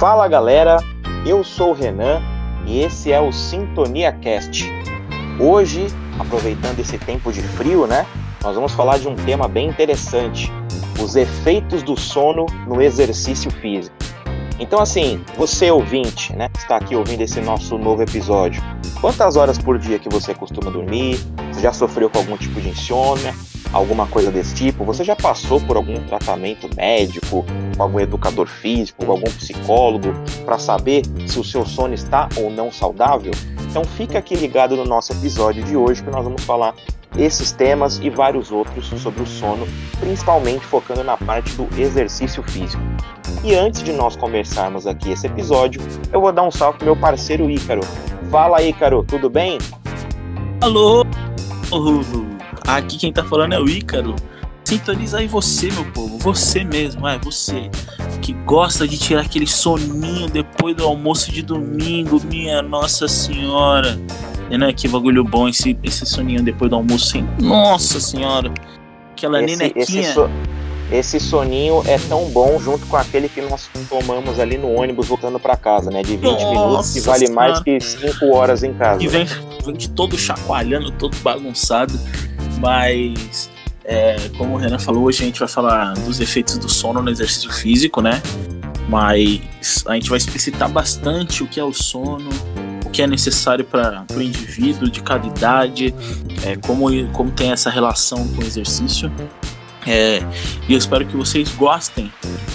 Fala galera, eu sou o Renan e esse é o Sintonia Cast. Hoje, aproveitando esse tempo de frio, né, nós vamos falar de um tema bem interessante: os efeitos do sono no exercício físico. Então, assim, você ouvinte, né, está aqui ouvindo esse nosso novo episódio, quantas horas por dia que você costuma dormir? Você já sofreu com algum tipo de insônia? Alguma coisa desse tipo? Você já passou por algum tratamento médico, com algum educador físico, com algum psicólogo, para saber se o seu sono está ou não saudável? Então fica aqui ligado no nosso episódio de hoje que nós vamos falar esses temas e vários outros sobre o sono, principalmente focando na parte do exercício físico. E antes de nós começarmos aqui esse episódio, eu vou dar um salve pro meu parceiro Ícaro. Fala Ícaro, tudo bem? Alô! Aqui quem tá falando é o Ícaro. Sintoniza aí você, meu povo, você mesmo, é você que gosta de tirar aquele soninho depois do almoço de domingo, minha Nossa Senhora. E né, que bagulho bom esse, esse soninho depois do almoço, hein? Nossa senhora! Aquela esse, nenequinha. Esse, so, esse, soninho é tão bom junto com aquele que nós tomamos ali no ônibus voltando para casa, né? De 20 Nossa minutos, que vale senhora. mais que 5 horas em casa. E vem, vem de todo chacoalhando, todo bagunçado. Mas, é, como o Renan falou, hoje a gente vai falar dos efeitos do sono no exercício físico, né? Mas a gente vai explicitar bastante o que é o sono, o que é necessário para o indivíduo de cada idade, é, como, como tem essa relação com o exercício. É, e eu espero que vocês gostem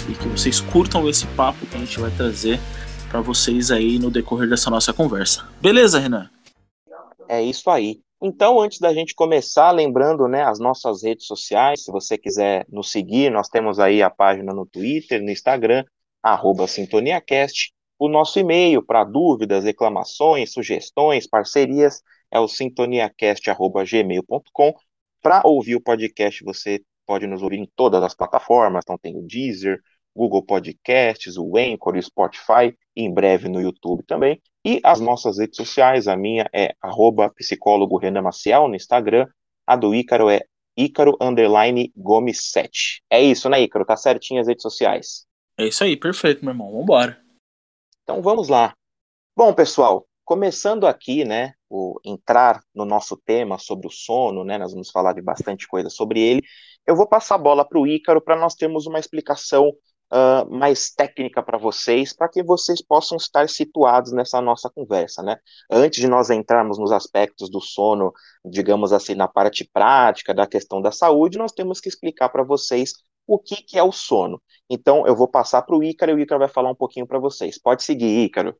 e que vocês curtam esse papo que a gente vai trazer para vocês aí no decorrer dessa nossa conversa. Beleza, Renan? É isso aí. Então, antes da gente começar, lembrando né, as nossas redes sociais, se você quiser nos seguir, nós temos aí a página no Twitter, no Instagram, arroba SintoniaCast, o nosso e-mail para dúvidas, reclamações, sugestões, parcerias é o sintoniacast.gmail.com. Para ouvir o podcast, você pode nos ouvir em todas as plataformas, então tem o Deezer, Google Podcasts, o Anchor, o Spotify, e em breve no YouTube também. E as nossas redes sociais, a minha é arroba psicólogo Renan Maciel no Instagram, a do Ícaro é Ícaro underline Gomes 7. É isso, né, Ícaro? Tá certinho as redes sociais. É isso aí, perfeito, meu irmão. Vambora. Então vamos lá. Bom, pessoal, começando aqui, né, o entrar no nosso tema sobre o sono, né, nós vamos falar de bastante coisa sobre ele. Eu vou passar a bola para o Ícaro para nós termos uma explicação uh, mais técnica para vocês, para que vocês possam estar situados nessa nossa conversa, né? Antes de nós entrarmos nos aspectos do sono, digamos assim, na parte prática da questão da saúde, nós temos que explicar para vocês o que, que é o sono. Então, eu vou passar para o Ícaro e o Ícaro vai falar um pouquinho para vocês. Pode seguir, Ícaro.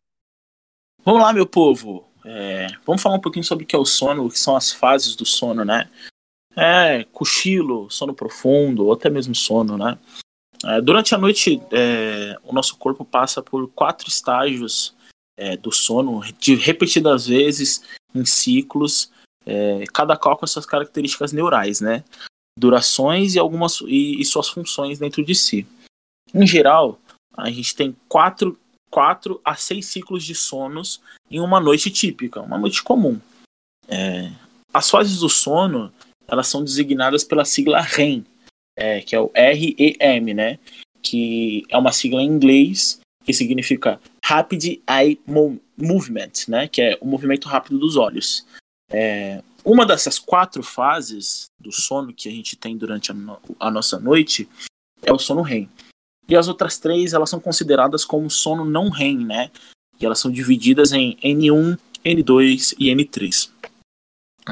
Vamos lá, meu povo. É, vamos falar um pouquinho sobre o que é o sono, o que são as fases do sono, né? É, cochilo, sono profundo, ou até mesmo sono, né? É, durante a noite, é, o nosso corpo passa por quatro estágios é, do sono, de repetidas vezes, em ciclos, é, cada qual com as suas características neurais, né? durações e algumas e, e, suas funções dentro de si. Em geral, a gente tem quatro, quatro a seis ciclos de sonos em uma noite típica, uma noite comum. É, as fases do sono elas são designadas pela sigla REM, é, que é o REM, né? Que é uma sigla em inglês que significa Rapid Eye Movement, né? Que é o movimento rápido dos olhos. É, uma dessas quatro fases do sono que a gente tem durante a, no a nossa noite é o sono REM. E as outras três, elas são consideradas como sono não REM, né? E elas são divididas em N1, N2 e N3.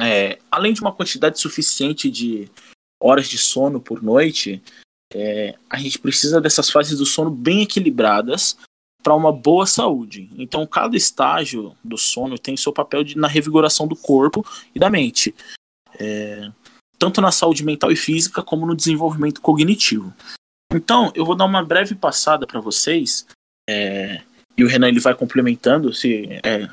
É, além de uma quantidade suficiente de horas de sono por noite, é, a gente precisa dessas fases do sono bem equilibradas para uma boa saúde. Então, cada estágio do sono tem seu papel de, na revigoração do corpo e da mente, é, tanto na saúde mental e física como no desenvolvimento cognitivo. Então, eu vou dar uma breve passada para vocês, é, e o Renan ele vai complementando, se é,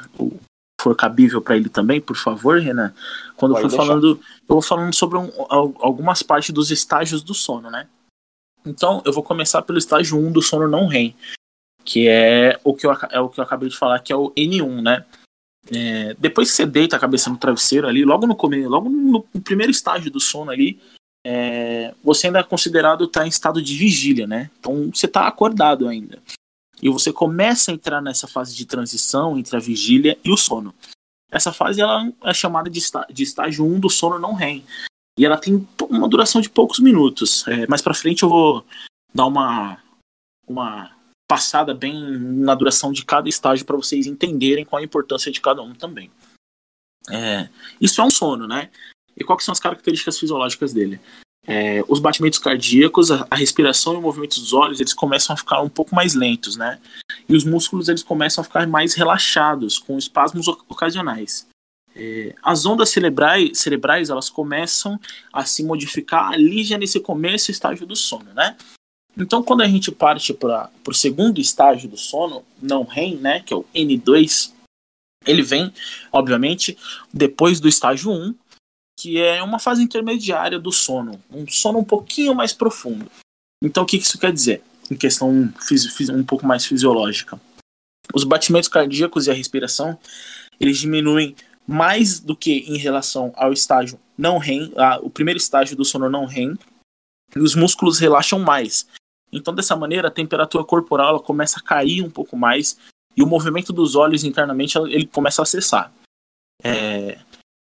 for cabível para ele também, por favor, Renan. Quando eu for falando, eu vou falando sobre um, algumas partes dos estágios do sono, né? Então, eu vou começar pelo estágio 1 do sono não REM, que é o que eu, é o que eu acabei de falar, que é o N1, né? É, depois que você deita a cabeça no travesseiro ali, logo no começo, logo no, no primeiro estágio do sono ali, é, você ainda é considerado estar tá em estado de vigília, né? Então você está acordado ainda. E você começa a entrar nessa fase de transição entre a vigília e o sono. Essa fase ela é chamada de, de estágio 1 do sono não REM. E ela tem uma duração de poucos minutos. É, mais para frente eu vou dar uma, uma passada bem na duração de cada estágio para vocês entenderem qual a importância de cada um também. É, isso é um sono, né? E quais são as características fisiológicas dele? É, os batimentos cardíacos, a, a, respiração e o movimento dos olhos, eles começam a ficar um pouco mais lentos, né? E os músculos eles começam a ficar mais relaxados, com espasmos ocasionais. É, as ondas cerebrais, cerebrais elas começam a se modificar ali já nesse começo estágio do sono, né? Então, quando a gente parte para o segundo estágio do sono, não REM, né, que é o N2, ele vem, obviamente, depois do estágio 1, que é uma fase intermediária do sono, um sono um pouquinho mais profundo. Então, o que isso quer dizer? Em questão um pouco mais fisiológica. Os batimentos cardíacos e a respiração, eles diminuem mais do que em relação ao estágio não REM, o primeiro estágio do sono não REM, e os músculos relaxam mais. Então, dessa maneira, a temperatura corporal começa a cair um pouco mais e o movimento dos olhos internamente ele começa a cessar. É,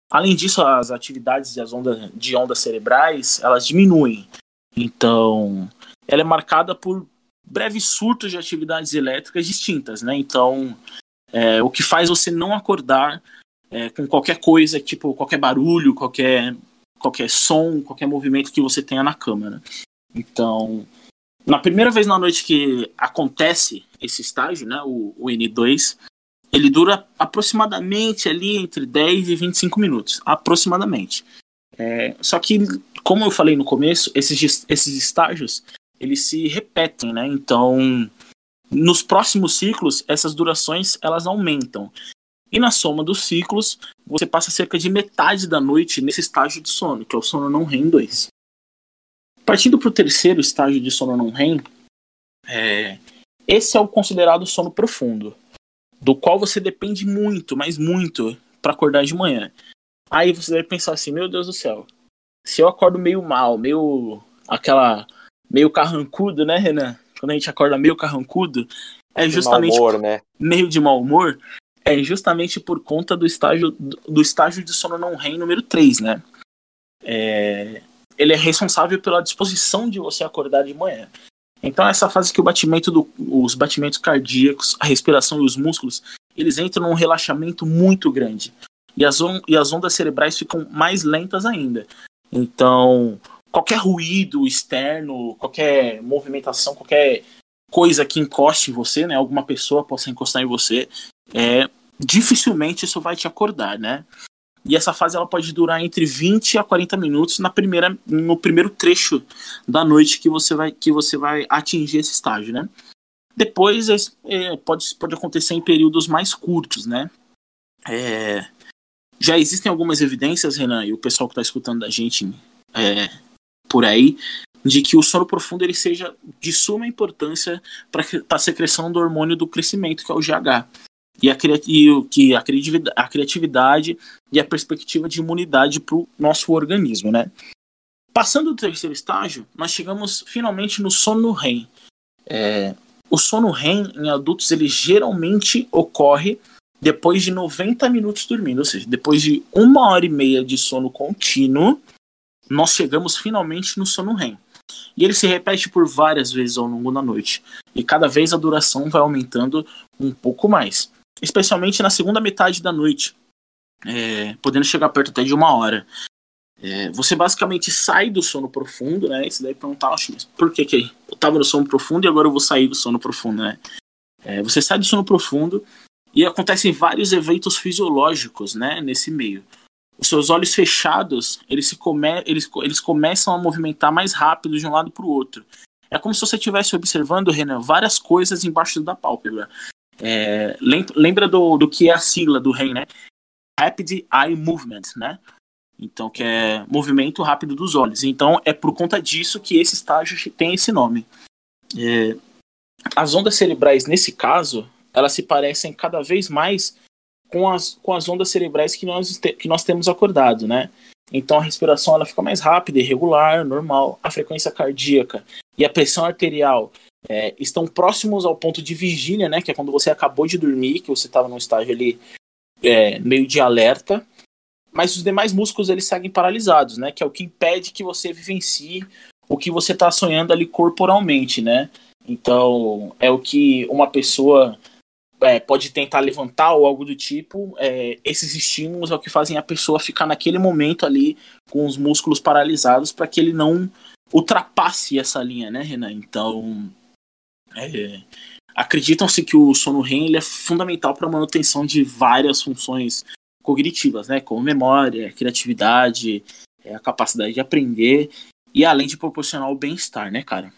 Além disso, as atividades de, ondas, de ondas cerebrais, elas diminuem. Então, ela é marcada por breves surtos de atividades elétricas distintas, né? Então, é, o que faz você não acordar é, com qualquer coisa, tipo qualquer barulho, qualquer, qualquer som, qualquer movimento que você tenha na cama, né? Então, na primeira vez na noite que acontece esse estágio, né, o, o N2, ele dura aproximadamente ali entre 10 e 25 minutos, aproximadamente. É, só que, como eu falei no começo, esses, esses estágios eles se repetem, né? Então, nos próximos ciclos, essas durações elas aumentam. E na soma dos ciclos, você passa cerca de metade da noite nesse estágio de sono, que é o sono não REM 2. Partindo para o terceiro estágio de sono não REM, é, esse é o considerado sono profundo do qual você depende muito, mas muito, para acordar de manhã. Aí você vai pensar assim, meu Deus do céu, se eu acordo meio mal, meio aquela meio carrancudo, né, Renan? Quando a gente acorda meio carrancudo, é justamente de humor, né? meio de mau humor, é justamente por conta do estágio do estágio de sono não REM número 3, né? É, ele é responsável pela disposição de você acordar de manhã. Então essa fase que o batimento do, os batimentos cardíacos, a respiração e os músculos, eles entram num relaxamento muito grande. E as, on, e as ondas cerebrais ficam mais lentas ainda. Então, qualquer ruído externo, qualquer movimentação, qualquer coisa que encoste em você, né, alguma pessoa possa encostar em você, é, dificilmente isso vai te acordar, né? E essa fase ela pode durar entre 20 a 40 minutos na primeira, no primeiro trecho da noite que você vai, que você vai atingir esse estágio, né? Depois é, pode, pode acontecer em períodos mais curtos, né? É, já existem algumas evidências, Renan, e o pessoal que está escutando da gente é, por aí, de que o sono profundo ele seja de suma importância para a secreção do hormônio do crescimento, que é o GH e a, e que a, criatividade, a criatividade e a perspectiva de imunidade para o nosso organismo, né? Passando do terceiro estágio, nós chegamos finalmente no sono REM. É, o sono REM em adultos ele geralmente ocorre depois de 90 minutos dormindo, ou seja, depois de uma hora e meia de sono contínuo, nós chegamos finalmente no sono REM. E ele se repete por várias vezes ao longo da noite. E cada vez a duração vai aumentando um pouco mais especialmente na segunda metade da noite, é, podendo chegar perto até de uma hora. É, você basicamente sai do sono profundo, né? Isso daí perguntar, mas por que, que eu tava no sono profundo e agora eu vou sair do sono profundo, né? É, você sai do sono profundo e acontecem vários eventos fisiológicos, né? Nesse meio. Os seus olhos fechados, eles, se come eles, eles começam a movimentar mais rápido de um lado para o outro. É como se você estivesse observando, Renan, várias coisas embaixo da pálpebra. É, lembra do, do que é a sigla do REM, né? Rapid Eye Movement, né? Então, que é movimento rápido dos olhos. Então, é por conta disso que esse estágio tem esse nome. É, as ondas cerebrais, nesse caso, elas se parecem cada vez mais com as, com as ondas cerebrais que nós, que nós temos acordado, né? Então, a respiração ela fica mais rápida, irregular, normal. A frequência cardíaca e a pressão arterial é, estão próximos ao ponto de vigília, né? Que é quando você acabou de dormir, que você estava num estágio ali é, meio de alerta. Mas os demais músculos eles seguem paralisados, né? Que é o que impede que você vivencie o que você está sonhando ali corporalmente, né? Então é o que uma pessoa é, pode tentar levantar ou algo do tipo. É, esses estímulos é o que fazem a pessoa ficar naquele momento ali com os músculos paralisados para que ele não ultrapasse essa linha, né, Renan? Então é, acreditam-se que o sono REM é fundamental para a manutenção de várias funções cognitivas, né, como memória, criatividade, é, a capacidade de aprender e além de proporcionar o bem-estar, né, cara?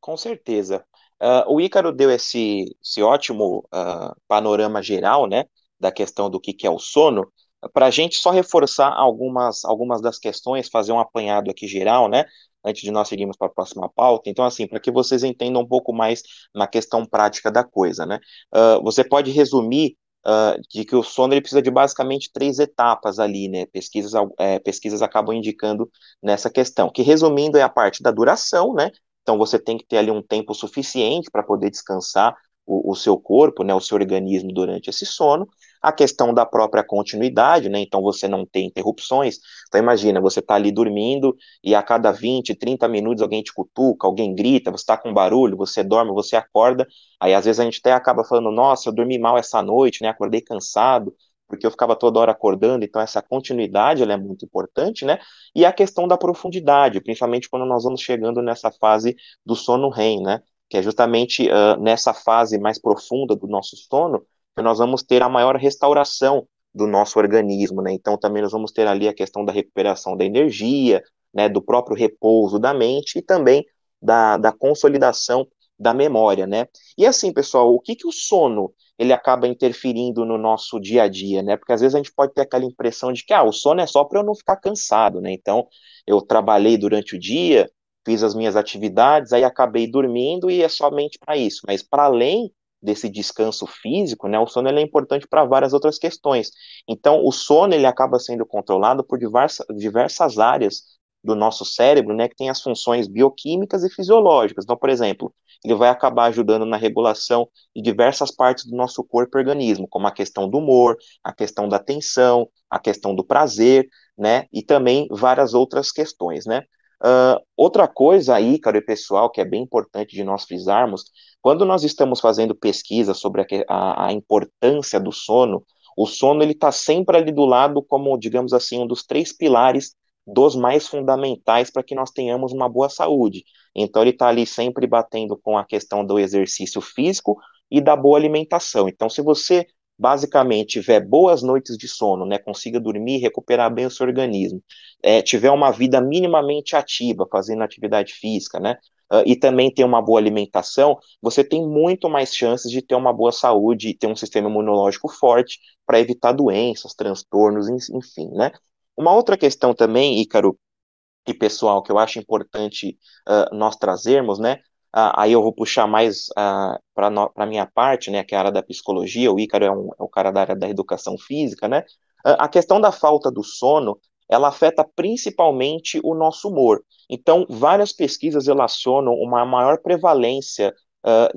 Com certeza. Uh, o Ícaro deu esse, esse ótimo uh, panorama geral, né, da questão do que, que é o sono. Para a gente só reforçar algumas, algumas das questões, fazer um apanhado aqui geral, né, antes de nós seguirmos para a próxima pauta. Então, assim, para que vocês entendam um pouco mais na questão prática da coisa, né? Uh, você pode resumir uh, de que o sono ele precisa de basicamente três etapas ali, né? Pesquisas, é, pesquisas acabam indicando nessa questão. Que resumindo é a parte da duração, né? Então você tem que ter ali um tempo suficiente para poder descansar o, o, seu corpo, né, o seu organismo durante esse sono, a questão da própria continuidade, né, então você não tem interrupções, então imagina, você está ali dormindo e a cada 20, 30 minutos alguém te cutuca, alguém grita, você está com barulho, você dorme, você acorda, aí às vezes a gente até acaba falando, nossa, eu dormi mal essa noite, né, acordei cansado, porque eu ficava toda hora acordando, então essa continuidade é muito importante, né? E a questão da profundidade, principalmente quando nós vamos chegando nessa fase do sono REM, né? que é justamente uh, nessa fase mais profunda do nosso sono nós vamos ter a maior restauração do nosso organismo, né? Então também nós vamos ter ali a questão da recuperação da energia, né, do próprio repouso da mente e também da, da consolidação da memória, né? E assim, pessoal, o que que o sono ele acaba interferindo no nosso dia a dia, né? Porque às vezes a gente pode ter aquela impressão de que ah, o sono é só para eu não ficar cansado, né? Então, eu trabalhei durante o dia, fiz as minhas atividades, aí acabei dormindo e é somente para isso. Mas para além desse descanso físico, né, o sono é importante para várias outras questões. Então, o sono ele acaba sendo controlado por diversas, diversas áreas do nosso cérebro, né, que tem as funções bioquímicas e fisiológicas. Então, por exemplo, ele vai acabar ajudando na regulação de diversas partes do nosso corpo e organismo, como a questão do humor, a questão da atenção, a questão do prazer, né, e também várias outras questões, né. Uh, outra coisa aí, cara, e pessoal, que é bem importante de nós frisarmos, quando nós estamos fazendo pesquisa sobre a, a, a importância do sono, o sono ele está sempre ali do lado como, digamos assim, um dos três pilares dos mais fundamentais para que nós tenhamos uma boa saúde. Então ele está ali sempre batendo com a questão do exercício físico e da boa alimentação. Então, se você basicamente tiver boas noites de sono, né, consiga dormir, recuperar bem o seu organismo, é, tiver uma vida minimamente ativa, fazendo atividade física, né, uh, e também ter uma boa alimentação, você tem muito mais chances de ter uma boa saúde e ter um sistema imunológico forte para evitar doenças, transtornos, enfim, né. Uma outra questão também, Ícaro, e pessoal, que eu acho importante uh, nós trazermos, né, Uh, aí eu vou puxar mais uh, para a minha parte, né, que é a área da psicologia, o Ícaro é, um, é o cara da área da educação física, né, uh, a questão da falta do sono, ela afeta principalmente o nosso humor. Então, várias pesquisas relacionam uma maior prevalência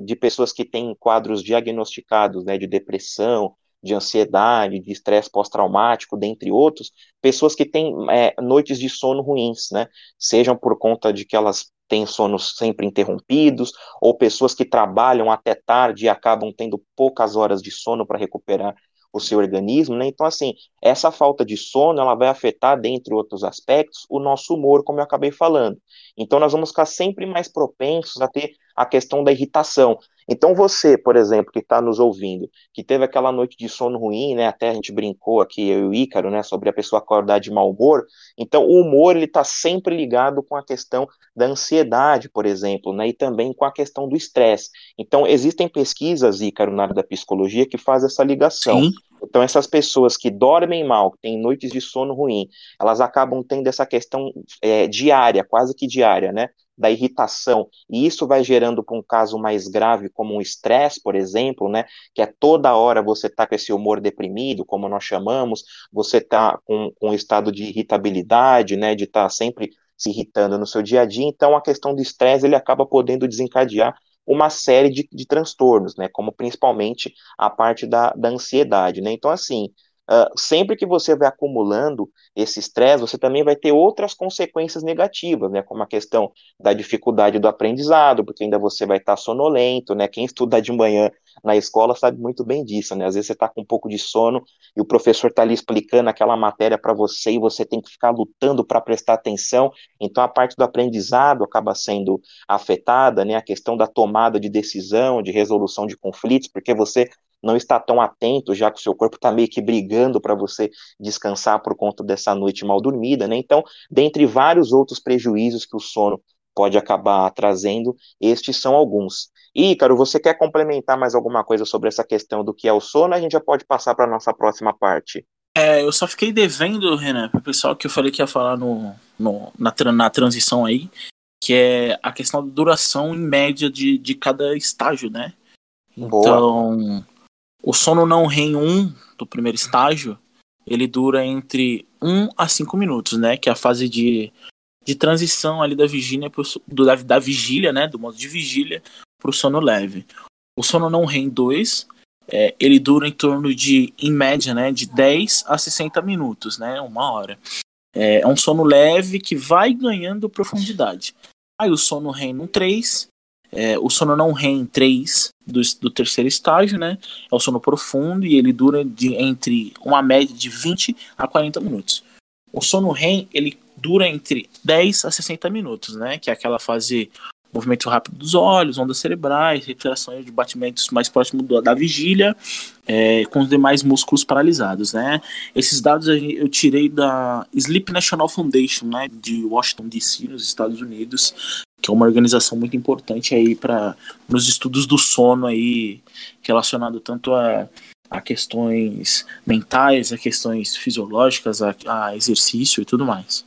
de pessoas que têm quadros diagnosticados, né, de depressão, de ansiedade, de estresse pós-traumático, dentre outros, pessoas que têm é, noites de sono ruins, né? Sejam por conta de que elas têm sonos sempre interrompidos, ou pessoas que trabalham até tarde e acabam tendo poucas horas de sono para recuperar o seu organismo, né? Então, assim, essa falta de sono, ela vai afetar, dentre outros aspectos, o nosso humor, como eu acabei falando. Então, nós vamos ficar sempre mais propensos a ter a questão da irritação. Então você, por exemplo, que está nos ouvindo, que teve aquela noite de sono ruim, né? Até a gente brincou aqui, eu e o Ícaro, né? Sobre a pessoa acordar de mau humor. Então o humor ele está sempre ligado com a questão da ansiedade, por exemplo, né? E também com a questão do estresse. Então existem pesquisas, Ícaro, na área da psicologia que faz essa ligação. Sim. Então, essas pessoas que dormem mal, que têm noites de sono ruim, elas acabam tendo essa questão é, diária, quase que diária, né? Da irritação, e isso vai gerando para um caso mais grave, como um estresse, por exemplo, né, que é toda hora você tá com esse humor deprimido, como nós chamamos, você tá com, com um estado de irritabilidade, né, de estar tá sempre se irritando no seu dia a dia, então a questão do estresse ele acaba podendo desencadear uma série de, de transtornos, né, como principalmente a parte da, da ansiedade, né, então assim, Uh, sempre que você vai acumulando esse estresse, você também vai ter outras consequências negativas, né, como a questão da dificuldade do aprendizado, porque ainda você vai estar sonolento, né, quem estuda de manhã na escola sabe muito bem disso, né, às vezes você está com um pouco de sono e o professor está ali explicando aquela matéria para você e você tem que ficar lutando para prestar atenção, então a parte do aprendizado acaba sendo afetada, né, a questão da tomada de decisão, de resolução de conflitos, porque você não está tão atento, já que o seu corpo está meio que brigando para você descansar por conta dessa noite mal dormida, né? Então, dentre vários outros prejuízos que o sono pode acabar trazendo, estes são alguns. E, Ícaro, você quer complementar mais alguma coisa sobre essa questão do que é o sono? A gente já pode passar para a nossa próxima parte. É, eu só fiquei devendo, Renan, para o pessoal que eu falei que ia falar no, no na, na transição aí, que é a questão da duração em média de, de cada estágio, né? Então, Boa. O sono não REM 1 do primeiro estágio, ele dura entre 1 a 5 minutos, né? Que é a fase de, de transição ali da vigília, pro, do, da, da vigília, né? Do modo de vigília para o sono leve. O sono não REM 2, é, ele dura em torno de, em média, né? De 10 a 60 minutos, né? Uma hora. É, é um sono leve que vai ganhando profundidade. Aí o sono REM 3, é, o sono não REM 3 do, do, terceiro estágio, né? É o sono profundo e ele dura de, entre uma média de 20 a 40 minutos. O sono REM, ele dura entre 10 a 60 minutos, né? Que é aquela fase movimento rápido dos olhos, ondas cerebrais, respirações de batimentos mais próximos da vigília, é, com os demais músculos paralisados, né? Esses dados eu tirei da Sleep National Foundation, né, de Washington D.C., nos Estados Unidos, que é uma organização muito importante aí para nos estudos do sono aí relacionado tanto a, a questões mentais, a questões fisiológicas, a, a exercício e tudo mais.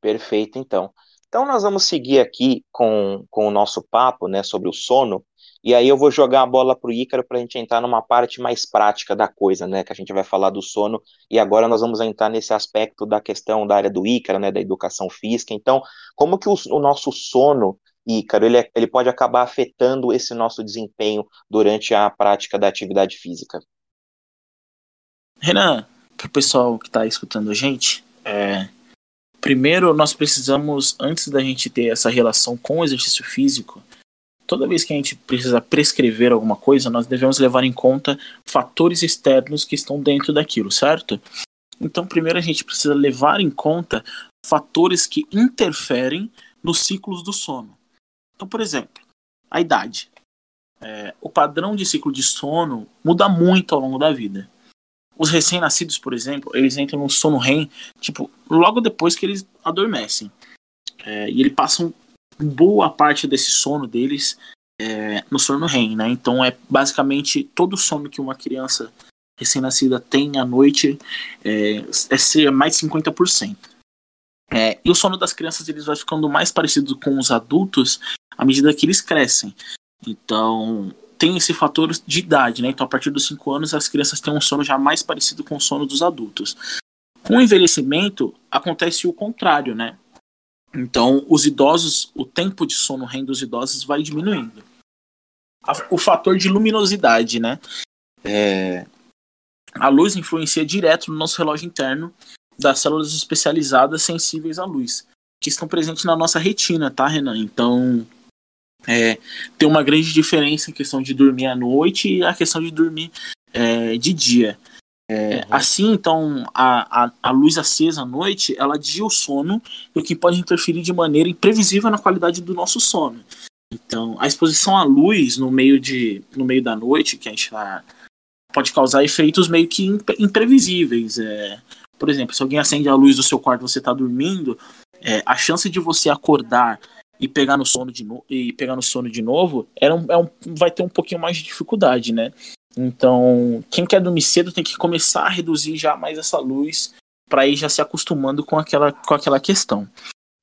Perfeito, então. Então nós vamos seguir aqui com, com o nosso papo né, sobre o sono, e aí eu vou jogar a bola para o Ícaro para a gente entrar numa parte mais prática da coisa, né? Que a gente vai falar do sono, e agora nós vamos entrar nesse aspecto da questão da área do Ícaro, né? Da educação física. Então, como que o, o nosso sono, Ícaro, ele, é, ele pode acabar afetando esse nosso desempenho durante a prática da atividade física? Renan, para o pessoal que está escutando a gente, é, Primeiro, nós precisamos, antes da gente ter essa relação com o exercício físico, toda vez que a gente precisa prescrever alguma coisa, nós devemos levar em conta fatores externos que estão dentro daquilo, certo? Então, primeiro a gente precisa levar em conta fatores que interferem nos ciclos do sono. Então, por exemplo, a idade. É, o padrão de ciclo de sono muda muito ao longo da vida. Os recém-nascidos, por exemplo, eles entram no sono REM, tipo, logo depois que eles adormecem. É, e eles passam boa parte desse sono deles é, no sono REM, né? Então é basicamente todo o sono que uma criança recém-nascida tem à noite é, é mais de 50%. É, e o sono das crianças eles vai ficando mais parecido com os adultos à medida que eles crescem. Então, tem esse fator de idade, né? Então, a partir dos 5 anos, as crianças têm um sono já mais parecido com o sono dos adultos. Com o envelhecimento, acontece o contrário, né? Então, os idosos, o tempo de sono REM dos idosos vai diminuindo. O fator de luminosidade, né? É... A luz influencia direto no nosso relógio interno das células especializadas sensíveis à luz, que estão presentes na nossa retina, tá, Renan? Então, é, tem uma grande diferença em questão de dormir à noite e a questão de dormir é, de dia. É, uhum. Assim, então, a, a, a, luz acesa à noite, ela adia o sono, o que pode interferir de maneira imprevisível na qualidade do nosso sono. Então, a exposição à luz no meio, de, no meio da noite, que a gente tá, pode causar efeitos meio que imprevisíveis. É, por exemplo, se alguém acende a luz do seu quarto e você está dormindo, é, a chance de você acordar e pegar no sono de, no, e pegar no sono de novo, era um, é um, vai ter um pouquinho mais de dificuldade, né? Então, quem quer dormir cedo tem que começar a reduzir já mais essa luz para ir já se acostumando com aquela, com aquela questão.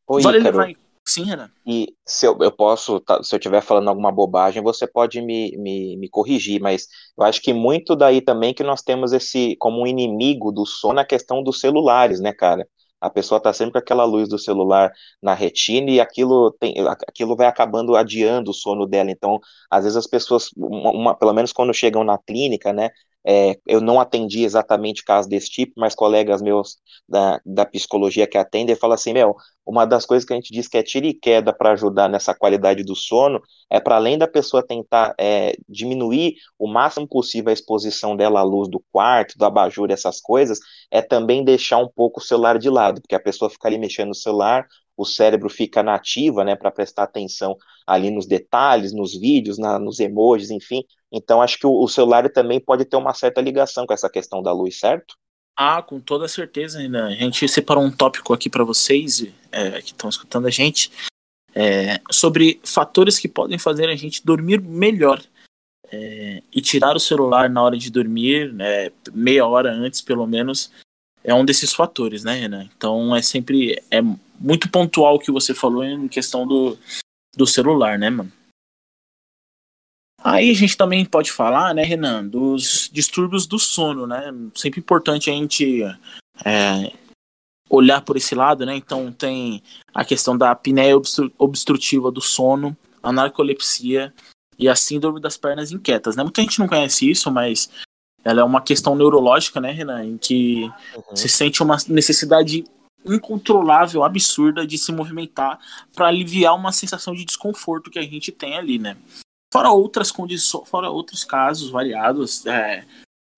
Oi, vale levar Sim, Renan. E se eu, eu posso, tá, se eu estiver falando alguma bobagem, você pode me, me, me corrigir, mas eu acho que muito daí também que nós temos esse como um inimigo do sono a questão dos celulares, né, cara? A pessoa está sempre com aquela luz do celular na retina e aquilo, tem, aquilo vai acabando adiando o sono dela. Então, às vezes as pessoas, uma, uma, pelo menos quando chegam na clínica, né, é, eu não atendi exatamente casos desse tipo, mas colegas meus da, da psicologia que atendem falam assim: meu, uma das coisas que a gente diz que é tira e queda para ajudar nessa qualidade do sono é para além da pessoa tentar é, diminuir o máximo possível a exposição dela à luz do quarto, do abajur, essas coisas, é também deixar um pouco o celular de lado, porque a pessoa fica ali mexendo no celular, o cérebro fica nativa, né, para prestar atenção ali nos detalhes, nos vídeos, na, nos emojis, enfim. Então, acho que o, o, celular também pode ter uma certa ligação com essa questão da luz, certo? Ah, com toda certeza, ainda. A gente separou um tópico aqui para vocês é, que estão escutando a gente é, sobre fatores que podem fazer a gente dormir melhor. É, e tirar o celular na hora de dormir, né, meia hora antes pelo menos, é um desses fatores, né, Renan? Então é sempre é muito pontual o que você falou em questão do, do celular, né, mano? Aí a gente também pode falar, né, Renan, dos distúrbios do sono, né? Sempre importante a gente é, olhar por esse lado, né? Então tem a questão da apneia obstrutiva do sono, a narcolepsia e a síndrome das pernas inquietas, né? Muita gente não conhece isso, mas ela é uma questão neurológica, né, Renan, em que uhum. se sente uma necessidade incontrolável, absurda de se movimentar para aliviar uma sensação de desconforto que a gente tem ali, né? Fora outras condições, fora outros casos variados, é,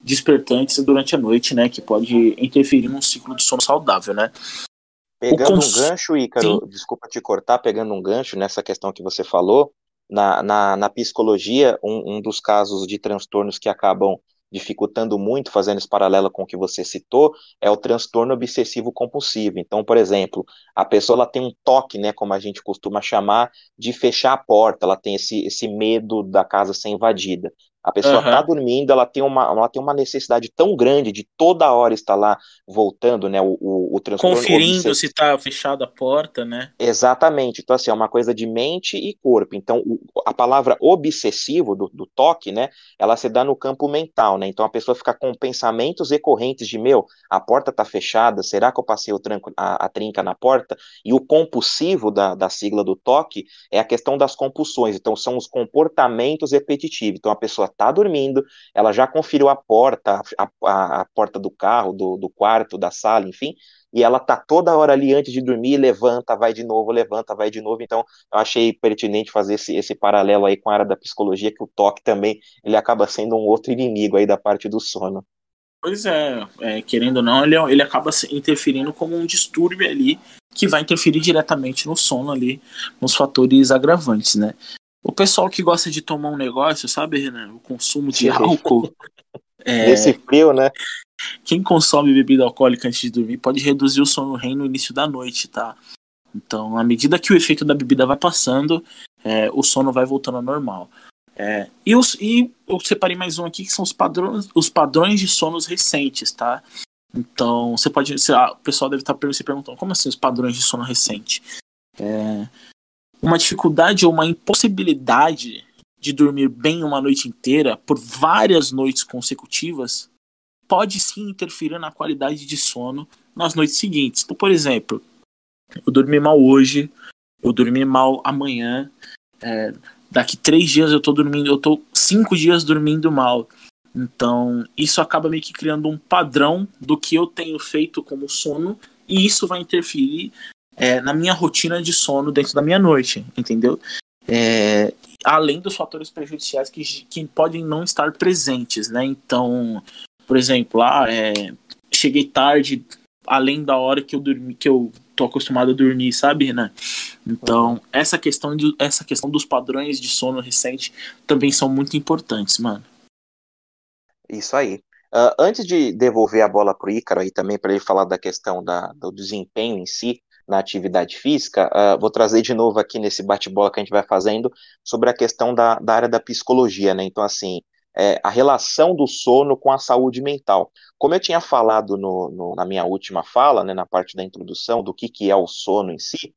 despertantes durante a noite, né, que pode interferir num ciclo de sono saudável, né? Pegando cons... um gancho, Ícaro, Sim. desculpa te cortar, pegando um gancho nessa questão que você falou, na, na, na psicologia, um, um dos casos de transtornos que acabam dificultando muito, fazendo esse paralelo com o que você citou, é o transtorno obsessivo compulsivo. Então, por exemplo, a pessoa ela tem um toque, né, como a gente costuma chamar, de fechar a porta, ela tem esse, esse medo da casa ser invadida. A pessoa está uhum. dormindo, ela tem, uma, ela tem uma necessidade tão grande de toda hora estar lá voltando, né? O, o, o transtorno. Conferindo se está fechada a porta, né? Exatamente. Então, assim, é uma coisa de mente e corpo. Então, o, a palavra obsessivo do, do, toque, né? Ela se dá no campo mental, né? Então a pessoa fica com pensamentos recorrentes de meu, a porta está fechada, será que eu passei o tranco, a, a, trinca na porta? E o compulsivo da, da sigla do toque é a questão das compulsões. Então, são os comportamentos repetitivos. Então, a pessoa está dormindo, ela já conferiu a porta, a, a, a porta do carro, do, do, quarto, da sala, enfim, e ela tá toda hora ali antes de dormir, levanta, vai de novo, levanta, vai de novo. Então, eu achei pertinente fazer esse, esse paralelo aí com a área da psicologia, que o toque também ele acaba sendo um outro inimigo aí da parte do sono. Pois é, é querendo ou não, ele, ele acaba interferindo como um distúrbio ali que vai interferir diretamente no sono ali, nos fatores agravantes, né? O pessoal que gosta de tomar um negócio, sabe, Renan? O consumo de álcool. é, Nesse frio, né? Quem consome bebida alcoólica antes de dormir pode reduzir o sono REM no início da noite, tá? Então, à medida que o efeito da bebida vai passando, é, o sono vai voltando ao normal. É, e, os, e eu separei mais um aqui que são os padrões, os padrões de sonos recentes, tá? Então, você pode. Você, ah, o pessoal deve estar se perguntando como assim os padrões de sono recente? É, uma dificuldade ou uma impossibilidade de dormir bem uma noite inteira por várias noites consecutivas pode sim interferir na qualidade de sono nas noites seguintes. Então, por exemplo, eu dormi mal hoje, eu dormi mal amanhã, é, daqui três dias eu tô dormindo, eu tô cinco dias dormindo mal. Então, isso acaba meio que criando um padrão do que eu tenho feito como sono, e isso vai interferir é, na minha rotina de sono dentro da minha noite, entendeu? É, além dos fatores prejudiciais que, que podem não estar presentes, né? Então, por exemplo, ah, é, cheguei tarde, além da hora que eu dormi, que eu tô acostumado a dormir, sabe, né? Então, essa questão, de, essa questão dos padrões de sono recente também são muito importantes, mano. Isso aí. Uh, antes de devolver a bola pro Ícaro aí também, para ele falar da questão da, do desempenho em si, na atividade física, uh, vou trazer de novo aqui nesse bate-bola que a gente vai fazendo sobre a questão da, da área da psicologia, né? Então, assim, é, a relação do sono com a saúde mental. Como eu tinha falado no, no, na minha última fala, né, na parte da introdução, do que, que é o sono em si,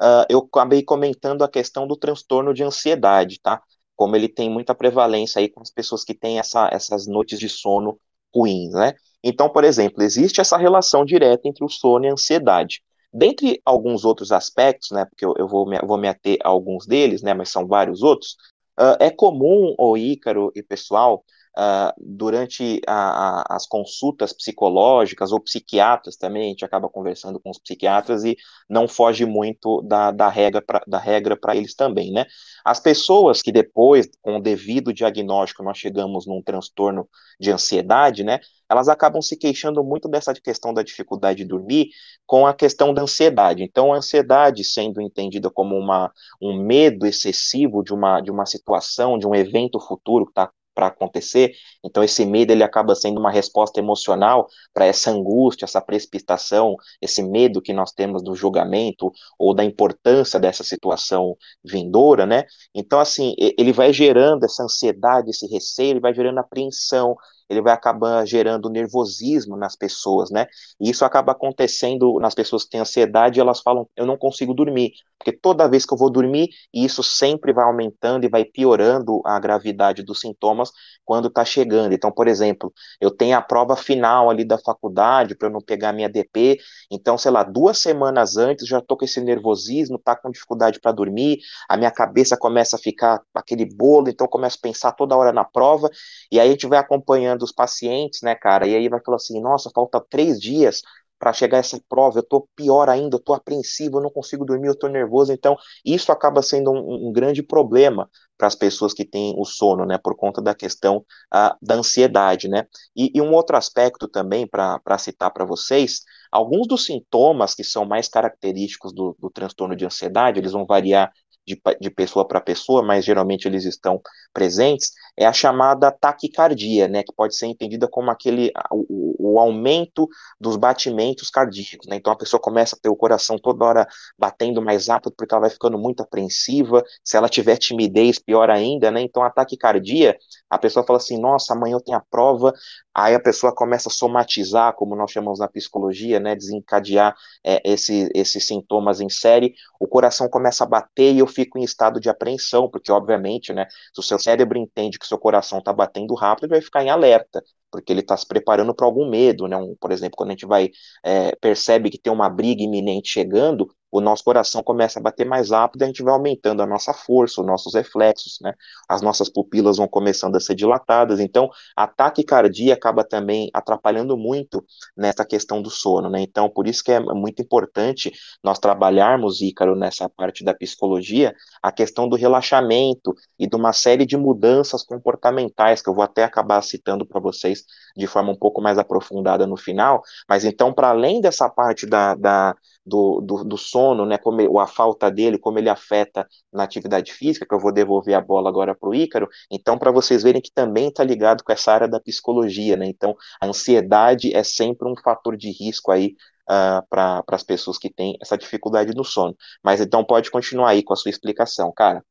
uh, eu acabei comentando a questão do transtorno de ansiedade, tá? Como ele tem muita prevalência aí com as pessoas que têm essa, essas noites de sono ruins, né? Então, por exemplo, existe essa relação direta entre o sono e a ansiedade. Dentre alguns outros aspectos, né, porque eu, eu vou, me, vou me ater a alguns deles, né, mas são vários outros, uh, é comum, o Ícaro e pessoal, uh, durante a, a, as consultas psicológicas ou psiquiatras também, a gente acaba conversando com os psiquiatras e não foge muito da, da regra para eles também, né? As pessoas que depois, com o devido diagnóstico, nós chegamos num transtorno de ansiedade, né? Elas acabam se queixando muito dessa questão da dificuldade de dormir com a questão da ansiedade. Então, a ansiedade sendo entendida como uma, um medo excessivo de uma, de uma situação, de um evento futuro que está para acontecer. Então esse medo ele acaba sendo uma resposta emocional para essa angústia, essa precipitação, esse medo que nós temos do julgamento ou da importância dessa situação vindoura, né? Então assim, ele vai gerando essa ansiedade, esse receio, ele vai gerando apreensão, ele vai acabar gerando nervosismo nas pessoas, né? E isso acaba acontecendo nas pessoas que têm ansiedade, elas falam, eu não consigo dormir, porque toda vez que eu vou dormir, isso sempre vai aumentando e vai piorando a gravidade dos sintomas quando está chegando. Então, por exemplo, eu tenho a prova final ali da faculdade para eu não pegar minha DP, então, sei lá, duas semanas antes já tô com esse nervosismo, tá com dificuldade para dormir, a minha cabeça começa a ficar aquele bolo, então começo a pensar toda hora na prova, e aí a gente vai acompanhando dos pacientes, né, cara? E aí vai falar assim, nossa, falta três dias para chegar essa prova, eu tô pior ainda, eu tô apreensivo, eu não consigo dormir, eu tô nervoso. Então, isso acaba sendo um, um grande problema para as pessoas que têm o sono, né, por conta da questão uh, da ansiedade, né. E, e um outro aspecto também, para citar para vocês, alguns dos sintomas que são mais característicos do, do transtorno de ansiedade, eles vão variar de, de pessoa para pessoa, mas geralmente eles estão presentes, é a chamada taquicardia, né, que pode ser entendida como aquele o, o aumento dos batimentos cardíacos, né? Então a pessoa começa a ter o coração toda hora batendo mais rápido porque ela vai ficando muito apreensiva. Se ela tiver timidez, pior ainda, né? Então a taquicardia, a pessoa fala assim: "Nossa, amanhã eu tenho a prova". Aí a pessoa começa a somatizar, como nós chamamos na psicologia, né, desencadear é, esse, esses sintomas em série. O coração começa a bater e eu fico em estado de apreensão, porque obviamente, né, se o seu cérebro entende que seu coração está batendo rápido, ele vai ficar em alerta porque ele está se preparando para algum medo, né? Um, por exemplo, quando a gente vai é, percebe que tem uma briga iminente chegando, o nosso coração começa a bater mais rápido, e a gente vai aumentando a nossa força, os nossos reflexos, né? As nossas pupilas vão começando a ser dilatadas. Então, a taquicardia acaba também atrapalhando muito nessa questão do sono, né? Então, por isso que é muito importante nós trabalharmos, Ícaro, nessa parte da psicologia, a questão do relaxamento e de uma série de mudanças comportamentais que eu vou até acabar citando para vocês de forma um pouco mais aprofundada no final. Mas então, para além dessa parte da, da do, do, do, sono, né, como ele, a falta dele, como ele afeta na atividade física, que eu vou devolver a bola agora para o Ícaro, então para vocês verem que também está ligado com essa área da psicologia, né, então a ansiedade é sempre um fator de risco aí uh, para as pessoas que têm essa dificuldade no sono, mas então pode continuar aí com a sua explicação, cara.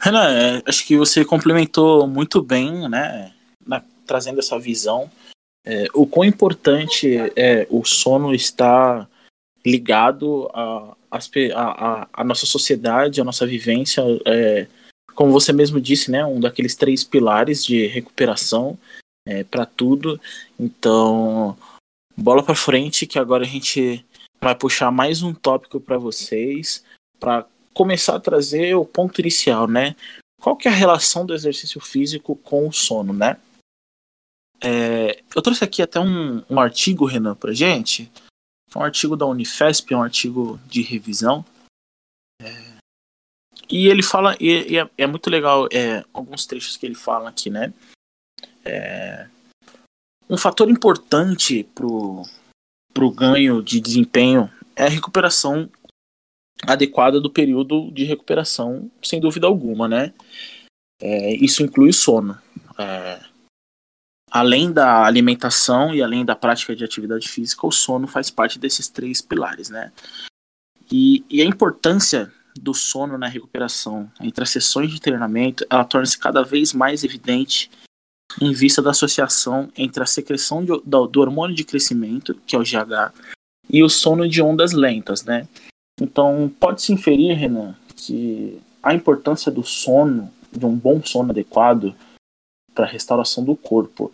Renan, é, acho que você complementou muito bem, né, na, trazendo essa visão, é, o quão importante é o sono estar ligado a, a, a, nossa sociedade, a nossa vivência, é, como você mesmo disse, né, um daqueles três pilares de recuperação é, para tudo. Então, bola para frente, que agora a gente vai puxar mais um tópico para vocês, para começar a trazer o ponto inicial, né? Qual que é a relação do exercício físico com o sono, né? É, eu trouxe aqui até um, um artigo, Renan, pra gente, é um artigo da Unifesp, é um artigo de revisão. É, e ele fala, e, e é, é, muito legal é, alguns trechos que ele fala aqui, né? É, um fator importante pro, pro ganho de desempenho é a recuperação adequada do período de recuperação, sem dúvida alguma, né? É, isso inclui o sono. É, além da alimentação e além da prática de atividade física, o sono faz parte desses três pilares, né? E, e a importância do sono na recuperação entre as sessões de treinamento, ela torna-se cada vez mais evidente em vista da associação entre a secreção de, do, do hormônio de crescimento, que é o GH, e o sono de ondas lentas, né? Então, pode-se inferir, Renan, que a importância do sono, de um bom sono adequado, para a restauração do corpo.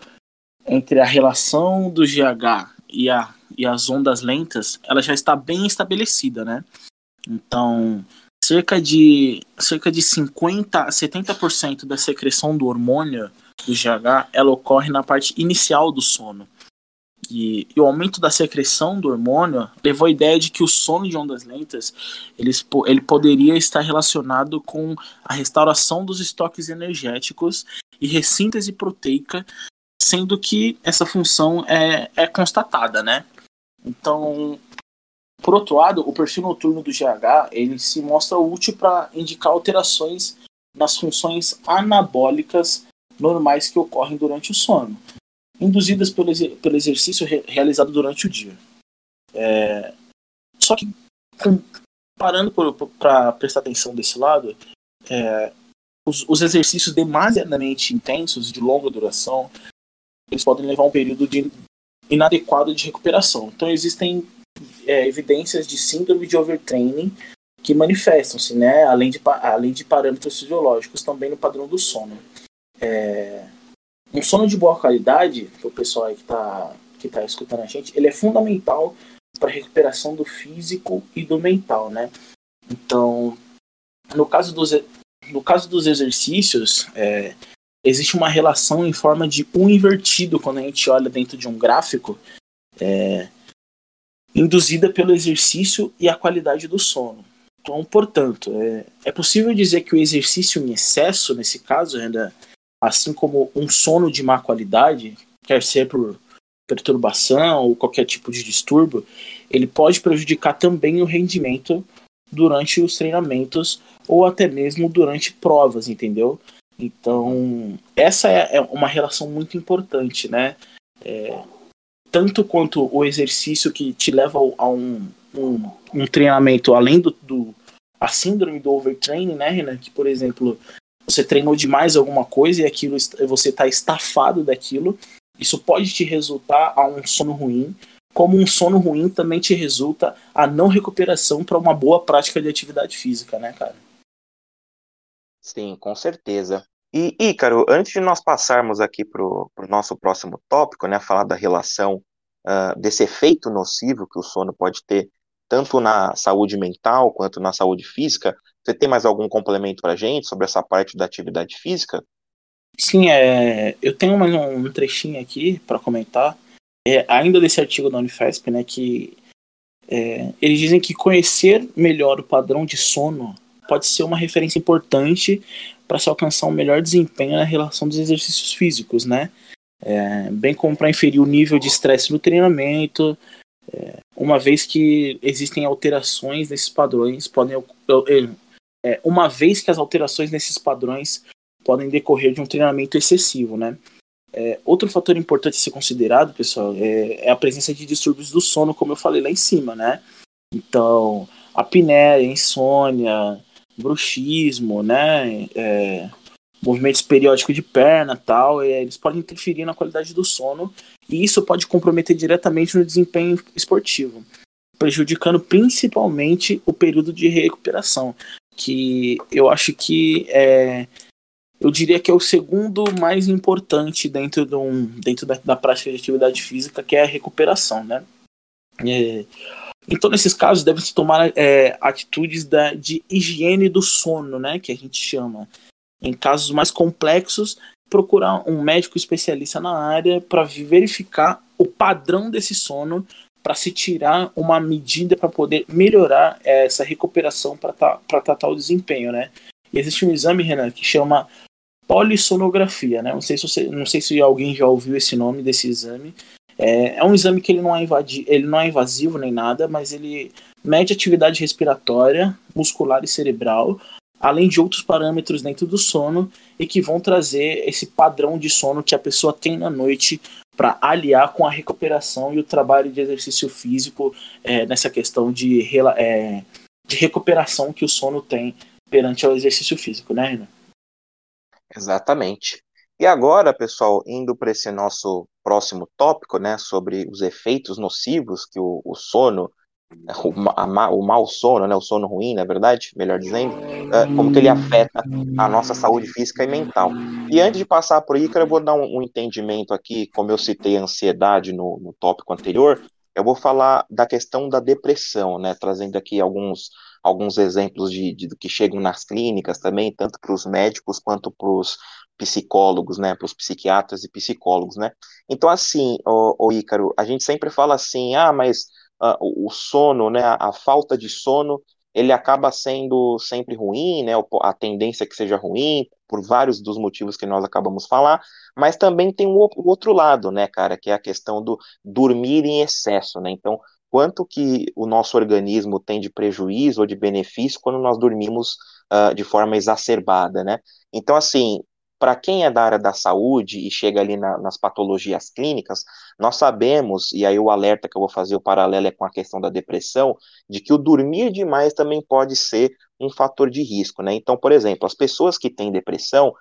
entre a relação do GH e, a, e as ondas lentas, ela já está bem estabelecida, né? Então, cerca de cerca de 50 a 70% da secreção do hormônio do GH, ela ocorre na parte inicial do sono. E, e, o aumento da secreção do hormônio levou a ideia de que o sono de ondas lentas ele, ele poderia estar relacionado com a restauração dos estoques energéticos e ressíntese proteica, sendo que essa função é, é constatada, né? Então, por outro lado, o perfil noturno do GH ele se mostra útil para indicar alterações nas funções anabólicas normais que ocorrem durante o sono induzidas pelo, pelo exercício re, realizado durante o dia. É, só que, parando para prestar atenção desse lado, é, os, os, exercícios demasiadamente intensos, de longa duração, eles podem levar um período de inadequado de recuperação. Então, existem é, evidências de síndrome de overtraining que manifestam-se, né, além de, além de parâmetros fisiológicos, também no padrão do sono. É, um sono de boa qualidade, o pessoal aí que está que tá escutando a gente, ele é fundamental para recuperação do físico e do mental, né? Então, no caso dos, no caso dos exercícios, é, existe uma relação em forma de um invertido quando a gente olha dentro de um gráfico, é, induzida pelo exercício e a qualidade do sono. Então, portanto, é, é possível dizer que o exercício em excesso, nesse caso, ainda assim como um sono de má qualidade, quer ser por perturbação ou qualquer tipo de distúrbio, ele pode prejudicar também o rendimento durante os treinamentos ou até mesmo durante provas, entendeu? Então, essa é, é uma relação muito importante, né? É, tanto quanto o exercício que te leva a um, um, um treinamento além do, do, a síndrome do overtraining, né, Renan? Que, por exemplo, você treinou demais alguma coisa e aquilo você está estafado daquilo, isso pode te resultar a um sono ruim, como um sono ruim também te resulta a não recuperação para uma boa prática de atividade física, né, cara? Sim, com certeza. E, Ícaro, antes de nós passarmos aqui para o nosso próximo tópico, né, falar da relação uh, desse efeito nocivo que o sono pode ter tanto na saúde mental quanto na saúde física, você tem mais algum complemento para gente sobre essa parte da atividade física? Sim, é, eu tenho mais um trechinho aqui para comentar, é, ainda desse artigo da Unifesp, né, que é, eles dizem que conhecer melhor o padrão de sono pode ser uma referência importante para se alcançar um melhor desempenho na relação dos exercícios físicos, né? É, bem como para inferir o nível de estresse no treinamento, é, uma vez que existem alterações nesses padrões, podem é, uma vez que as alterações nesses padrões podem decorrer de um treinamento excessivo, né? É, outro fator importante a ser considerado, pessoal, é, é, a presença de distúrbios do sono, como eu falei lá em cima, né? Então, apneia, insônia, bruxismo, né? É, movimentos periódicos de perna tal, é, eles podem interferir na qualidade do sono e isso pode comprometer diretamente no desempenho esportivo, prejudicando principalmente o período de recuperação que eu acho que é, eu diria que é o segundo mais importante dentro, de um, dentro da, da prática de atividade física, que é a recuperação, né? É, então, nesses casos, deve-se tomar é, atitudes da, de higiene do sono, né? Que a gente chama. Em casos mais complexos, procurar um médico especialista na área para verificar o padrão desse sono para se tirar uma medida para poder melhorar essa recuperação para tá, tratar o desempenho, né? E existe um exame, Renan, que chama polissonografia, né? Não sei se você, não sei se alguém já ouviu esse nome desse exame. É, é um exame que ele não é, invadi, ele não é invasivo nem nada, mas ele mede atividade respiratória, muscular e cerebral, além de outros parâmetros dentro do sono e que vão trazer esse padrão de sono que a pessoa tem na noite para aliar com a recuperação e o trabalho de exercício físico é, nessa questão de, é, de recuperação que o sono tem perante o exercício físico, né, Renan? Exatamente. E agora, pessoal, indo para esse nosso próximo tópico, né, sobre os efeitos nocivos que o, o sono o, a, o mau sono, né, o sono ruim, na verdade, melhor dizendo, é, como que ele afeta a nossa saúde física e mental. E antes de passar por aí, eu vou dar um, um entendimento aqui, como eu citei a ansiedade no, no tópico anterior, eu vou falar da questão da depressão, né, trazendo aqui alguns, alguns exemplos de, de que chegam nas clínicas também, tanto para os médicos quanto para os psicólogos, né, para os psiquiatras e psicólogos, né. Então, assim, o, o Ícaro, a gente sempre fala assim, ah, mas uh, o, sono, né, a, a, falta de sono, ele acaba sendo sempre ruim, né, a tendência é que seja ruim, por vários dos motivos que nós acabamos de falar, mas também tem o, o outro lado, né, cara, que é a questão do dormir em excesso, né, então quanto que o nosso organismo tem de prejuízo ou de benefício quando nós dormimos uh, de forma exacerbada, né? Então, assim, para quem é da área da saúde e chega ali na, nas patologias clínicas, nós sabemos, e aí o alerta que eu vou fazer, o paralelo é com a questão da depressão, de que o dormir demais também pode ser um fator de risco, né? Então, por exemplo, as pessoas que têm depressão,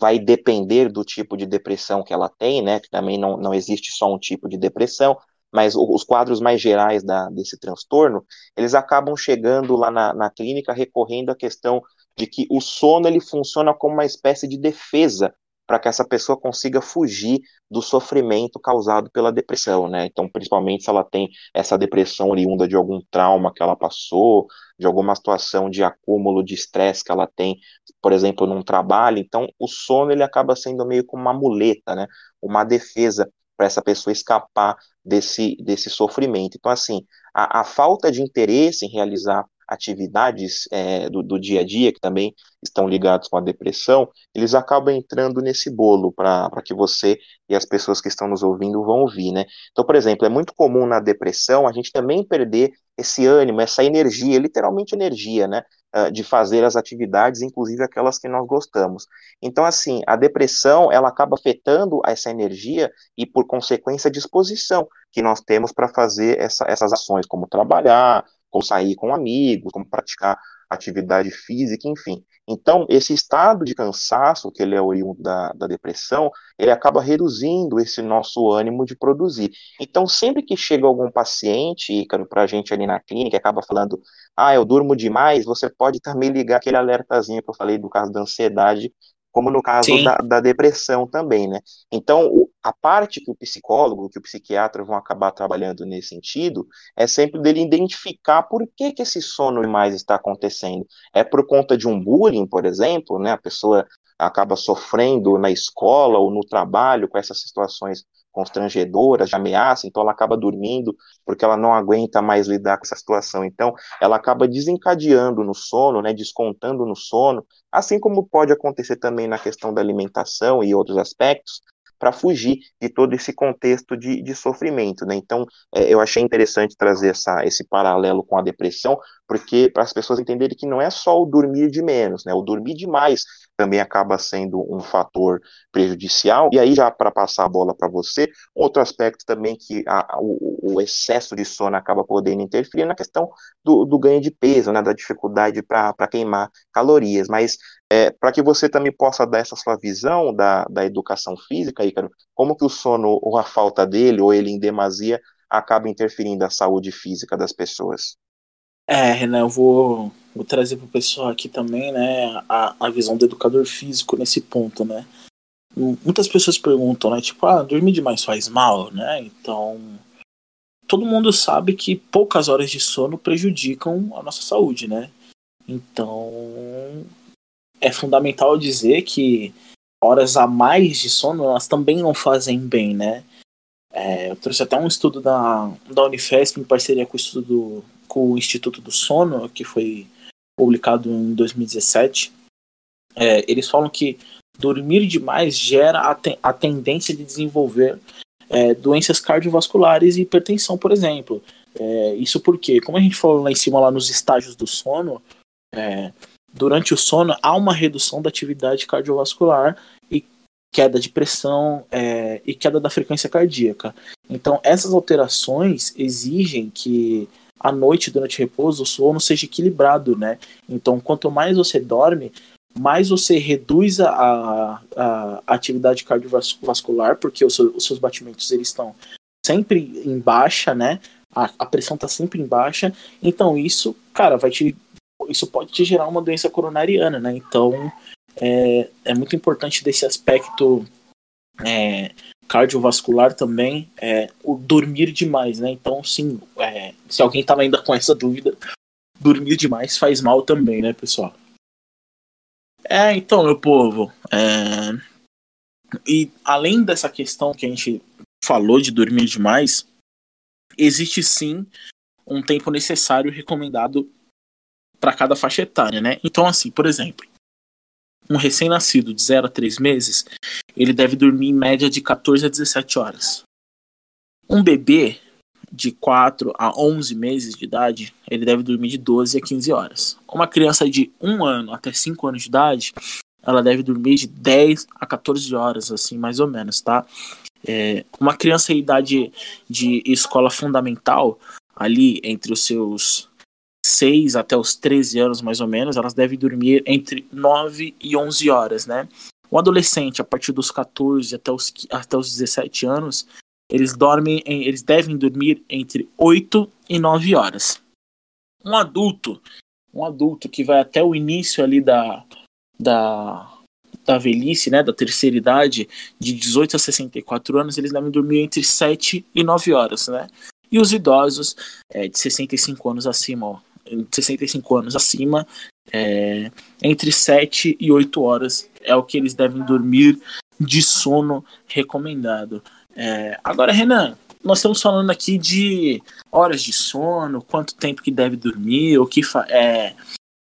vai depender do tipo de depressão que ela tem, né? Que também não, não existe só um tipo de depressão, mas os quadros mais gerais da, desse transtorno, eles acabam chegando lá na, na clínica recorrendo à questão de que o sono ele funciona como uma espécie de defesa para que essa pessoa consiga fugir do sofrimento causado pela depressão, né? Então, principalmente se ela tem essa depressão oriunda de algum trauma que ela passou, de alguma situação de acúmulo de estresse que ela tem, por exemplo, num trabalho. Então, o sono ele acaba sendo meio como uma muleta, né? Uma defesa para essa pessoa escapar desse, desse sofrimento. Então, assim, a, a falta de interesse em realizar atividades é, do, do, dia a dia, que também estão ligados com a depressão, eles acabam entrando nesse bolo para que você e as pessoas que estão nos ouvindo vão ouvir, né? Então, por exemplo, é muito comum na depressão a gente também perder esse ânimo, essa energia, literalmente energia, né? Ah, de fazer as atividades, inclusive aquelas que nós gostamos. Então, assim, a depressão, ela acaba afetando essa energia e, por consequência, a disposição que nós temos para fazer essa, essas ações, como trabalhar, como sair com amigos, como praticar atividade física, enfim. Então, esse estado de cansaço, que ele é oriundo da, da depressão, ele acaba reduzindo esse nosso ânimo de produzir. Então, sempre que chega algum paciente, para a gente ali na clínica, acaba falando, ah, eu durmo demais, você pode também ligar aquele alertazinho que eu falei do caso da ansiedade, como no caso da, da, depressão também, né? Então, a parte que o psicólogo, que o psiquiatra vão acabar trabalhando nesse sentido, é sempre dele identificar por que, que esse sono mais está acontecendo. É por conta de um bullying, por exemplo, né? A pessoa acaba sofrendo na escola ou no trabalho com essas situações constrangedoras, de ameaça, então ela acaba dormindo porque ela não aguenta mais lidar com essa situação. Então, ela acaba desencadeando no sono, né, descontando no sono, assim como pode acontecer também na questão da alimentação e outros aspectos, para fugir de todo esse contexto de, de sofrimento, né? Então, é, eu achei interessante trazer essa, esse paralelo com a depressão, porque para as pessoas entenderem que não é só o dormir de menos, né? O dormir demais também acaba sendo um fator prejudicial. E aí, já para passar a bola para você, outro aspecto também que a, o, o, excesso de sono acaba podendo interferir na questão do, do ganho de peso, né? Da dificuldade para queimar calorias. Mas é, para que você também possa dar essa sua visão da, da educação física, Ícaro, como que o sono, ou a falta dele, ou ele em demasia, acaba interferindo na saúde física das pessoas? É, Renan, eu vou, vou trazer para o pessoal aqui também, né, a, a visão do educador físico nesse ponto, né. Muitas pessoas perguntam, né, tipo, ah, dormir demais faz mal, né, então... Todo mundo sabe que poucas horas de sono prejudicam a nossa saúde, né. Então, é fundamental dizer que horas a mais de sono, elas também não fazem bem, né. É, eu trouxe até um estudo da, da Unifesp em parceria com o estudo do, com o Instituto do Sono, que foi publicado em 2017, é, eles falam que dormir demais gera a, a tendência de desenvolver é, doenças cardiovasculares e hipertensão, por exemplo. É, isso porque, como a gente falou lá em cima, lá nos estágios do sono, é, durante o sono há uma redução da atividade cardiovascular e queda de pressão é, e queda da frequência cardíaca. Então, essas alterações exigem que à noite, durante o repouso, o sono seja equilibrado, né? Então, quanto mais você dorme, mais você reduz a, a atividade cardiovascular, porque os seus, os seus batimentos eles estão sempre em baixa, né? a, a pressão tá sempre em baixa, então isso, cara, vai te isso pode te gerar uma doença coronariana, né? Então é, é muito importante desse aspecto é, cardiovascular também, é, o dormir demais, né? Então, sim, é, se alguém tava ainda com essa dúvida, dormir demais faz mal também, né, pessoal? É, então, meu povo, é... e além dessa questão que a gente falou de dormir demais, existe sim um tempo necessário recomendado para cada faixa etária, né? Então, assim, por exemplo, um recém-nascido de 0 a 3 meses, ele deve dormir em média de 14 a 17 horas. Um bebê de 4 a 11 meses de idade, ele deve dormir de 12 a 15 horas. Uma criança de 1 ano até 5 anos de idade, ela deve dormir de 10 a 14 horas, assim, mais ou menos, tá? É, uma criança em idade de escola fundamental, ali entre os seus 6 até os 13 anos, mais ou menos, elas devem dormir entre 9 e 11 horas, né? O adolescente, a partir dos 14 até os, até os 17 anos, eles dormem, em, eles devem dormir entre 8 e 9 horas. Um adulto, um adulto que vai até o início ali da, da, da velhice, né, da terceira idade, de 18 a 64 anos, eles devem dormir entre 7 e 9 horas, né? E os idosos é, de 65 anos acima, ó, 65 anos acima, é, entre 7 e 8 horas é o que eles devem dormir de sono recomendado. É, agora, Renan, nós estamos falando aqui de horas de sono, quanto tempo que deve dormir, o que é,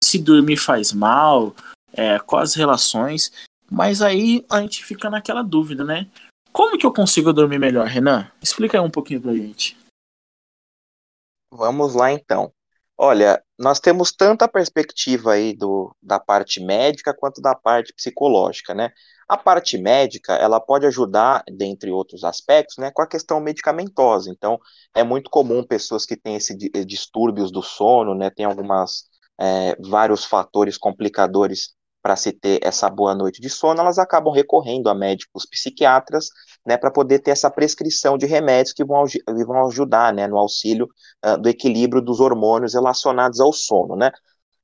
se dormir faz mal, é, quais as relações. Mas aí a gente fica naquela dúvida, né? Como que eu consigo dormir melhor, Renan? Explica aí um pouquinho pra gente. Vamos lá então. Olha, nós temos tanta perspectiva aí do, da parte médica quanto da parte psicológica, né? A parte médica, ela pode ajudar, dentre outros aspectos, né, com a questão medicamentosa. Então, é muito comum pessoas que têm esses eh, distúrbios do sono, né, tem algumas, é, vários fatores complicadores para se ter essa boa noite de sono, elas acabam recorrendo a médicos psiquiatras, né, para poder ter essa prescrição de remédios que vão, vão ajudar, né, no auxílio uh, do equilíbrio dos hormônios relacionados ao sono, né.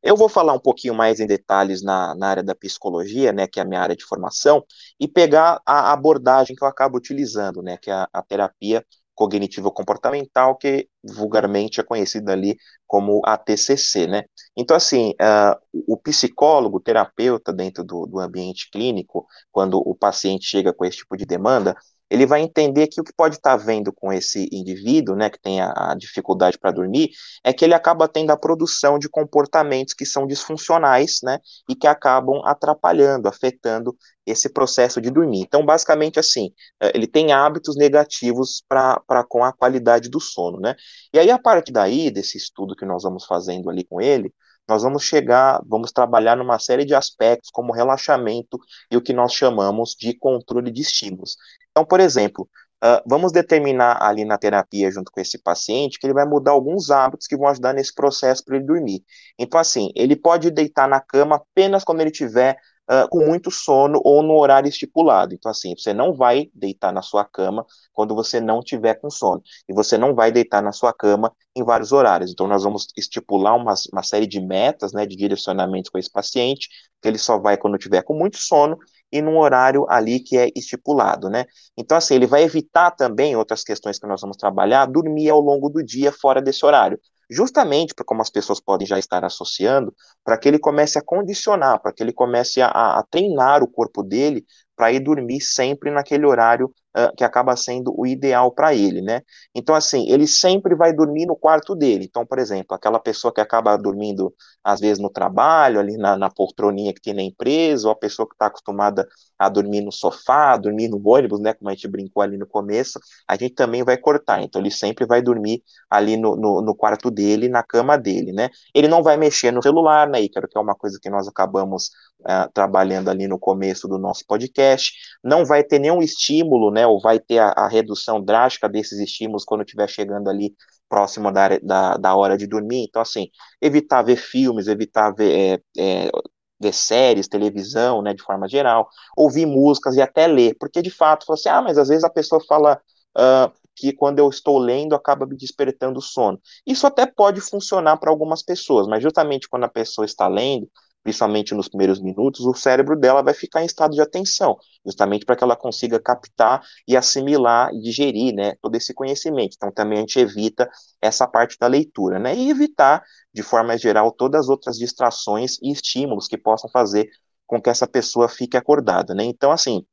Eu vou falar um pouquinho mais em detalhes na, na área da psicologia, né, que é a minha área de formação, e pegar a abordagem que eu acabo utilizando, né, que é a, a terapia cognitivo-comportamental, que vulgarmente é conhecida ali como a TCC, né? Então, assim, uh, o psicólogo, o terapeuta dentro do, do ambiente clínico, quando o paciente chega com esse tipo de demanda, ele vai entender que o que pode estar vendo com esse indivíduo, né, que tem a, a dificuldade para dormir, é que ele acaba tendo a produção de comportamentos que são disfuncionais, né, e que acabam atrapalhando, afetando esse processo de dormir. Então, basicamente assim, é, ele tem hábitos negativos para com a qualidade do sono, né? E aí, a partir daí, desse estudo que nós vamos fazendo ali com ele, nós vamos chegar, vamos trabalhar numa série de aspectos como relaxamento e o que nós chamamos de controle de estímulos. Então, por exemplo, uh, vamos determinar ali na terapia, junto com esse paciente, que ele vai mudar alguns hábitos que vão ajudar nesse processo para ele dormir. Então, assim, ele pode deitar na cama apenas quando ele tiver uh, com muito sono ou no horário estipulado. Então, assim, você não vai deitar na sua cama quando você não tiver com sono. E você não vai deitar na sua cama em vários horários. Então, nós vamos estipular uma, uma série de metas, né, de direcionamentos com esse paciente, que ele só vai quando tiver com muito sono e num horário ali que é estipulado, né? Então, assim, ele vai evitar também outras questões que nós vamos trabalhar, dormir ao longo do dia fora desse horário justamente para como as pessoas podem já estar associando, para que ele comece a condicionar, para que ele comece a, a, treinar o corpo dele para ir dormir sempre naquele horário que acaba sendo o ideal para ele, né? Então, assim, ele sempre vai dormir no quarto dele. Então, por exemplo, aquela pessoa que acaba dormindo, às vezes, no trabalho, ali na, na poltroninha que tem na empresa, ou a pessoa que está acostumada a dormir no sofá, dormir no ônibus, né? Como a gente brincou ali no começo, a gente também vai cortar. Então, ele sempre vai dormir ali no, no, no quarto dele, na cama dele, né? Ele não vai mexer no celular, né, Ícaro? Que é uma coisa que nós acabamos uh, trabalhando ali no começo do nosso podcast, não vai ter nenhum estímulo, né, ou vai ter a, a redução drástica desses estímulos quando estiver chegando ali próximo da, da, da, hora de dormir. Então, assim, evitar ver filmes, evitar ver, é, é, ver séries, televisão, né, de forma geral, ouvir músicas e até ler, porque de fato, assim, ah, mas às vezes a pessoa fala uh, que quando eu estou lendo acaba me despertando o sono. Isso até pode funcionar para algumas pessoas, mas justamente quando a pessoa está lendo, principalmente nos primeiros minutos, o cérebro dela vai ficar em estado de atenção, justamente para que ela consiga captar e assimilar e digerir, né, todo esse conhecimento. Então também a gente evita essa parte da leitura, né, e evitar, de forma geral, todas as outras distrações e estímulos que possam fazer com que essa pessoa fique acordada, né. Então, assim,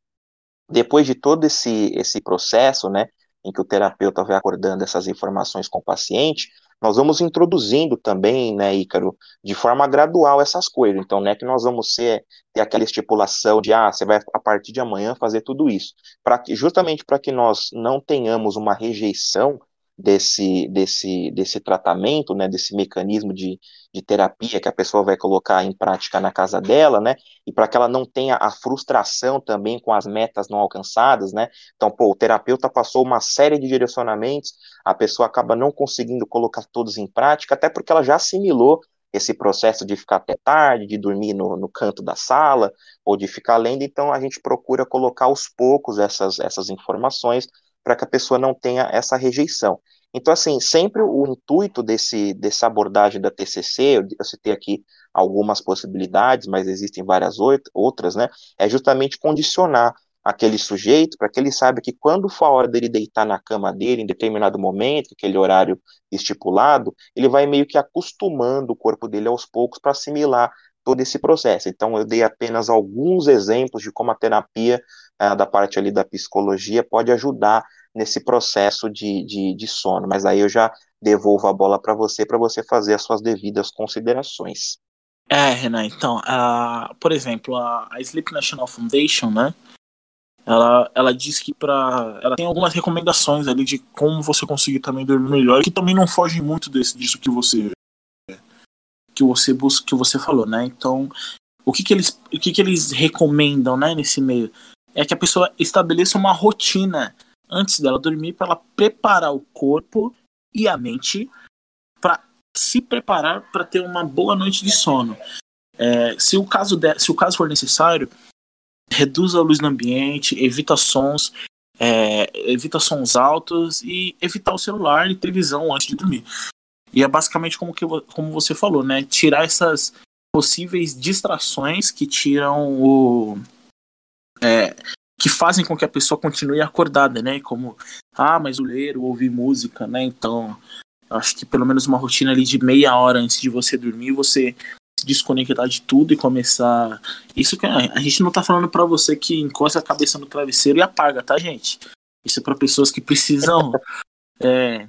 depois de todo esse, esse processo, né, em que o terapeuta vai acordando essas informações com o paciente, nós vamos introduzindo também, né, Ícaro, de forma gradual essas coisas. Então, não é que nós vamos ser, ter aquela estipulação de, ah, você vai a partir de amanhã fazer tudo isso. Pra que, justamente para que nós não tenhamos uma rejeição desse, desse, desse tratamento, né, desse mecanismo de, de terapia que a pessoa vai colocar em prática na casa dela, né, e para que ela não tenha a frustração também com as metas não alcançadas, né, então, pô, o terapeuta passou uma série de direcionamentos, a pessoa acaba não conseguindo colocar todos em prática, até porque ela já assimilou esse processo de ficar até tarde, de dormir no, no canto da sala, ou de ficar lendo, então a gente procura colocar aos poucos essas, essas informações para que a pessoa não tenha essa rejeição. Então, assim, sempre o intuito desse, dessa abordagem da TCC, eu, citei aqui algumas possibilidades, mas existem várias outras, né? É justamente condicionar aquele sujeito para que ele saiba que quando for a hora dele deitar na cama dele, em determinado momento, aquele horário estipulado, ele vai meio que acostumando o corpo dele aos poucos para assimilar todo esse processo. Então, eu dei apenas alguns exemplos de como a terapia ah, da parte ali da psicologia pode ajudar nesse processo de, de, de sono, mas aí eu já devolvo a bola para você, para você fazer as suas devidas considerações. É, Renan, então, por exemplo, a, a Sleep National Foundation, né, ela, ela diz que para ela tem algumas recomendações ali de como você conseguir também dormir melhor, que também não fogem muito desse, disso que você que você busca, que você falou, né? Então, o que que eles o que que eles recomendam, né, nesse meio é que a pessoa estabeleça uma rotina antes dela dormir para ela preparar o corpo e a mente para se preparar para ter uma boa noite de sono. É, se, o caso de, se o caso for necessário, reduza a luz no ambiente, evita sons, é, evita sons altos e evitar o celular e televisão antes de dormir. E é basicamente como, que, como você falou, né? Tirar essas possíveis distrações que tiram o. É, que fazem com que a pessoa continue acordada, né? Como, ah, mas o ler, ouvir música, né? Então, acho que pelo menos uma rotina ali de meia hora antes de você dormir, você se desconectar de tudo e começar. Isso que a gente não tá falando para você que encosta a cabeça no travesseiro e apaga, tá, gente? Isso é para pessoas que precisam é,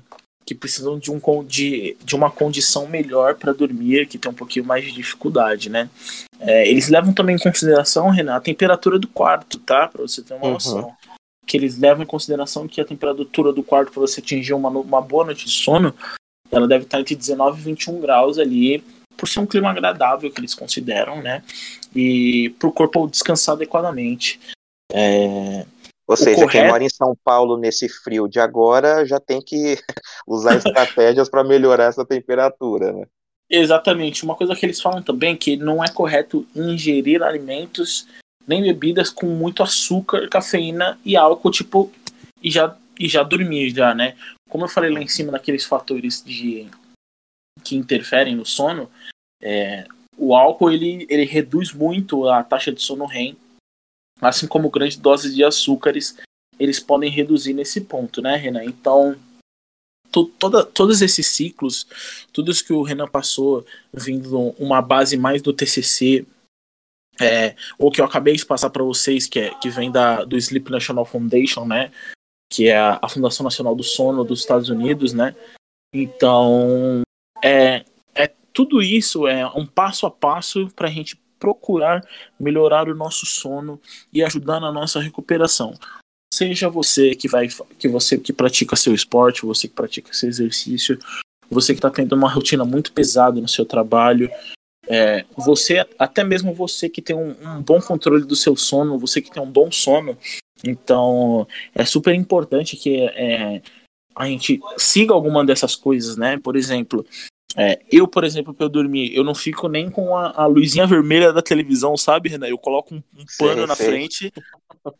que precisam de, um, de, de uma condição melhor para dormir, que tem um pouquinho mais de dificuldade, né? É, eles levam também em consideração, Renan, a temperatura do quarto, tá? Para você ter uma uhum. noção. Que eles levam em consideração que a temperatura do quarto para você atingir uma, uma boa noite de sono, ela deve estar entre 19 e 21 graus ali, por ser um clima agradável que eles consideram, né? E para o corpo descansar adequadamente. É, ou seja, correto... quem mora em São Paulo nesse frio de agora já tem que usar estratégias para melhorar essa temperatura, né? Exatamente. Uma coisa que eles falam também é que não é correto ingerir alimentos nem bebidas com muito açúcar, cafeína e álcool, tipo, e já, e já dormir já, né? Como eu falei lá em cima daqueles fatores de que interferem no sono, é, o álcool ele, ele reduz muito a taxa de sono REM assim como grandes doses de açúcares, eles podem reduzir nesse ponto, né, Renan? Então, toda, todos esses ciclos, tudo isso que o Renan passou, vindo uma base mais do TCC, é, ou que eu acabei de passar para vocês, que, é, que vem da, do Sleep National Foundation, né? Que é a, a Fundação Nacional do Sono dos Estados Unidos, né? Então, é, é tudo isso é um passo a passo para a gente procurar melhorar o nosso sono e ajudar na nossa recuperação. Seja você que vai que você que pratica seu esporte, você que pratica seu exercício, você que está tendo uma rotina muito pesada no seu trabalho, é, você até mesmo você que tem um, um bom controle do seu sono, você que tem um bom sono, então é super importante que é, a gente siga alguma dessas coisas, né? Por exemplo, É, eu, por exemplo, pra eu dormir, eu não fico nem com a, a luzinha vermelha da televisão, sabe, Renan? Eu coloco um, um pano na frente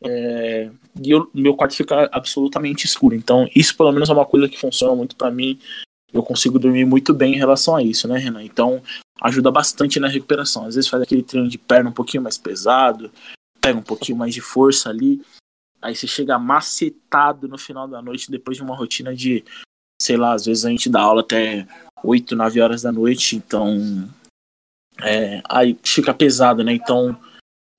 é, e eu, meu quarto fica absolutamente escuro. Então, isso pelo menos é uma coisa que funciona muito para mim. Eu consigo dormir muito bem em relação a isso, né, Renan? Então, ajuda bastante na recuperação. Às vezes faz aquele treino de perna um pouquinho mais pesado, pega um pouquinho mais de força ali. Aí você chega macetado no final da noite depois de uma rotina de, sei lá, às vezes a gente dá aula até 8, 9 horas da noite, então é, aí fica pesado, né? Então,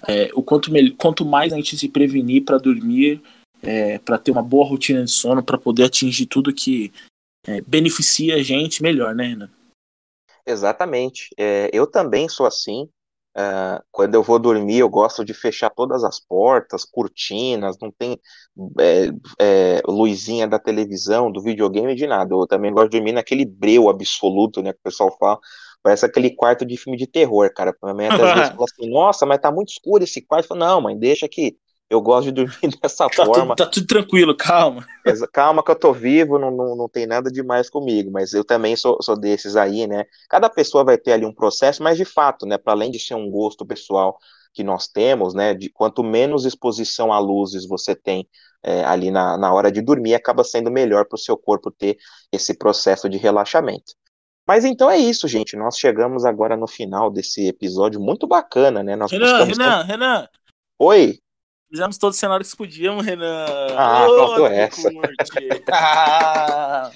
é, o quanto, quanto mais a gente se prevenir para dormir, é, para ter uma boa rotina de sono, para poder atingir tudo que é, beneficia a gente, melhor, né, Renan? Exatamente. É, eu também sou assim. Uh, quando eu vou dormir, eu gosto de fechar todas as portas, cortinas, não tem é, é, luzinha da televisão, do videogame, de nada. Eu também gosto de dormir naquele breu absoluto, né, que o pessoal fala. Parece aquele quarto de filme de terror, cara. Minha mãe até às vezes fala assim, nossa, mas tá muito escuro esse quarto. Eu falo, não, mãe, deixa que eu gosto de dormir dessa tá forma. Tudo, tá tudo tranquilo, calma. Calma que eu tô vivo, não, não, não tem nada demais comigo, mas eu também sou, sou desses aí, né? Cada pessoa vai ter ali um processo, mas de fato, né, para além de ser um gosto pessoal que nós temos, né, de quanto menos exposição a luzes você tem é, ali na, na hora de dormir, acaba sendo melhor para o seu corpo ter esse processo de relaxamento. Mas então é isso, gente. Nós chegamos agora no final desse episódio muito bacana, né? Nós Renan, Renan, Renan. Oi. Fizemos todos os cenários que podíamos, Renan. Ah, oh, essa.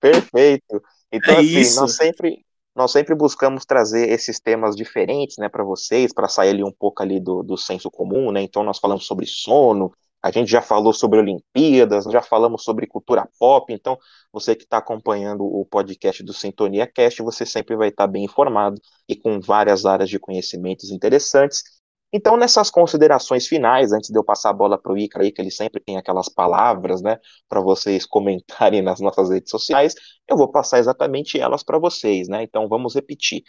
Perfeito. Então, é assim, isso. nós sempre, nós sempre buscamos trazer esses temas diferentes, né, para vocês, para sair ali um pouco ali do, do senso comum, né? Então, nós falamos sobre sono, a gente já falou sobre Olimpíadas, já falamos sobre cultura pop, então você que está acompanhando o podcast do Sintonia Cast, você sempre vai estar tá bem informado e com várias áreas de conhecimentos interessantes. Então, nessas considerações finais, antes de eu passar a bola para o aí, que ele sempre tem aquelas palavras, né, para vocês comentarem nas nossas redes sociais, eu vou passar exatamente elas para vocês, né? Então, vamos repetir.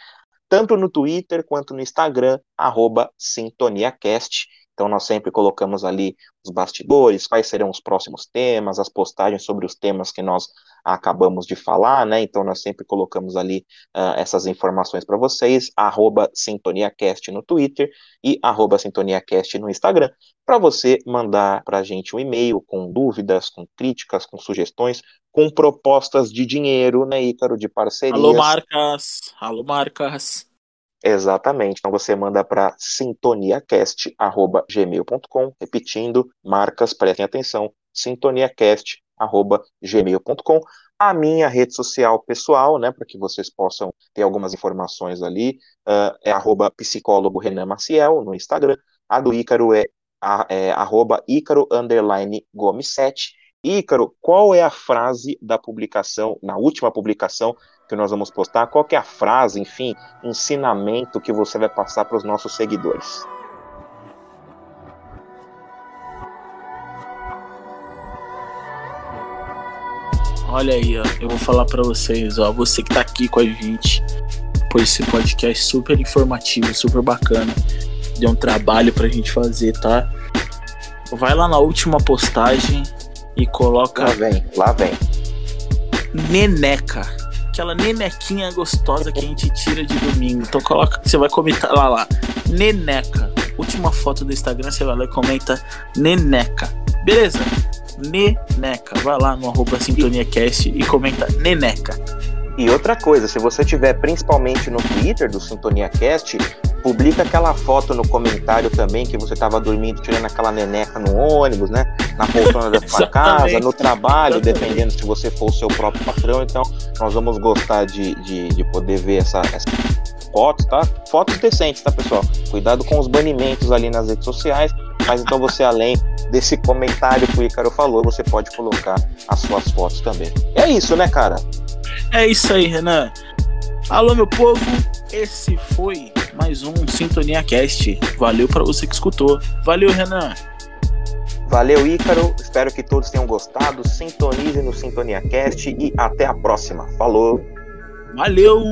Tanto no Twitter quanto no Instagram, arroba SintoniaCast. Então, nós sempre colocamos ali os bastidores, quais serão os próximos temas, as postagens sobre os temas que nós acabamos de falar, né? Então, nós sempre colocamos ali uh, essas informações para vocês, arroba SintoniaCast no Twitter e arroba SintoniaCast no Instagram, para você mandar para a gente um e-mail com dúvidas, com críticas, com sugestões, com propostas de dinheiro, né, Ícaro, de parcerias. Alô, marcas! Alô, marcas! Exatamente. Então você manda para sintoniacast@gmail.com, repetindo, marcas, prestem atenção, sintoniacast@gmail.com. A minha rede social pessoal, né, para que vocês possam ter algumas informações ali, uh, é arroba psicólogo Renan Maciel no Instagram. A do Ícaro é, é arroba Ícaro Gomes 7. Ícaro, qual é a frase da publicação, na última publicação que nós vamos postar, qual é a frase, enfim, ensinamento que você vai passar para os nossos seguidores. Olha aí, ó, eu vou falar para vocês, ó, você que tá aqui com a gente, por esse podcast super informativo, super bacana, deu um trabalho pra gente fazer, tá? Vai lá na última postagem e coloca. Lá vem, lá vem. Neneca aquela nenequinha gostosa que a gente tira de domingo. Então coloca você vai comentar lá lá. Neneca. Última foto do Instagram, você vai lá e comenta Neneca. Beleza? Neneca. Vai lá no arroba SintoniaCast e comenta Neneca. E outra coisa, se você tiver principalmente no Twitter do Sintonia Cast, publica aquela foto no comentário também que você estava dormindo, tirando aquela neneca no ônibus, né? Na poltrona da sua casa, no trabalho, dependendo se você for o seu próprio patrão. Então, nós vamos gostar de, de, de poder ver essa, essa fotos, tá? Fotos decentes, tá, pessoal? Cuidado com os banimentos ali nas redes sociais. Mas então você, além desse comentário que o Ícaro falou, você pode colocar as suas fotos também. É isso, né, cara? É isso aí, Renan. Alô, meu povo, esse foi mais um Sintonia Cast. Valeu para você que escutou. Valeu, Renan. Valeu, Ícaro. Espero que todos tenham gostado. Sintonize no Sintonia Cast e até a próxima. Falou. Valeu!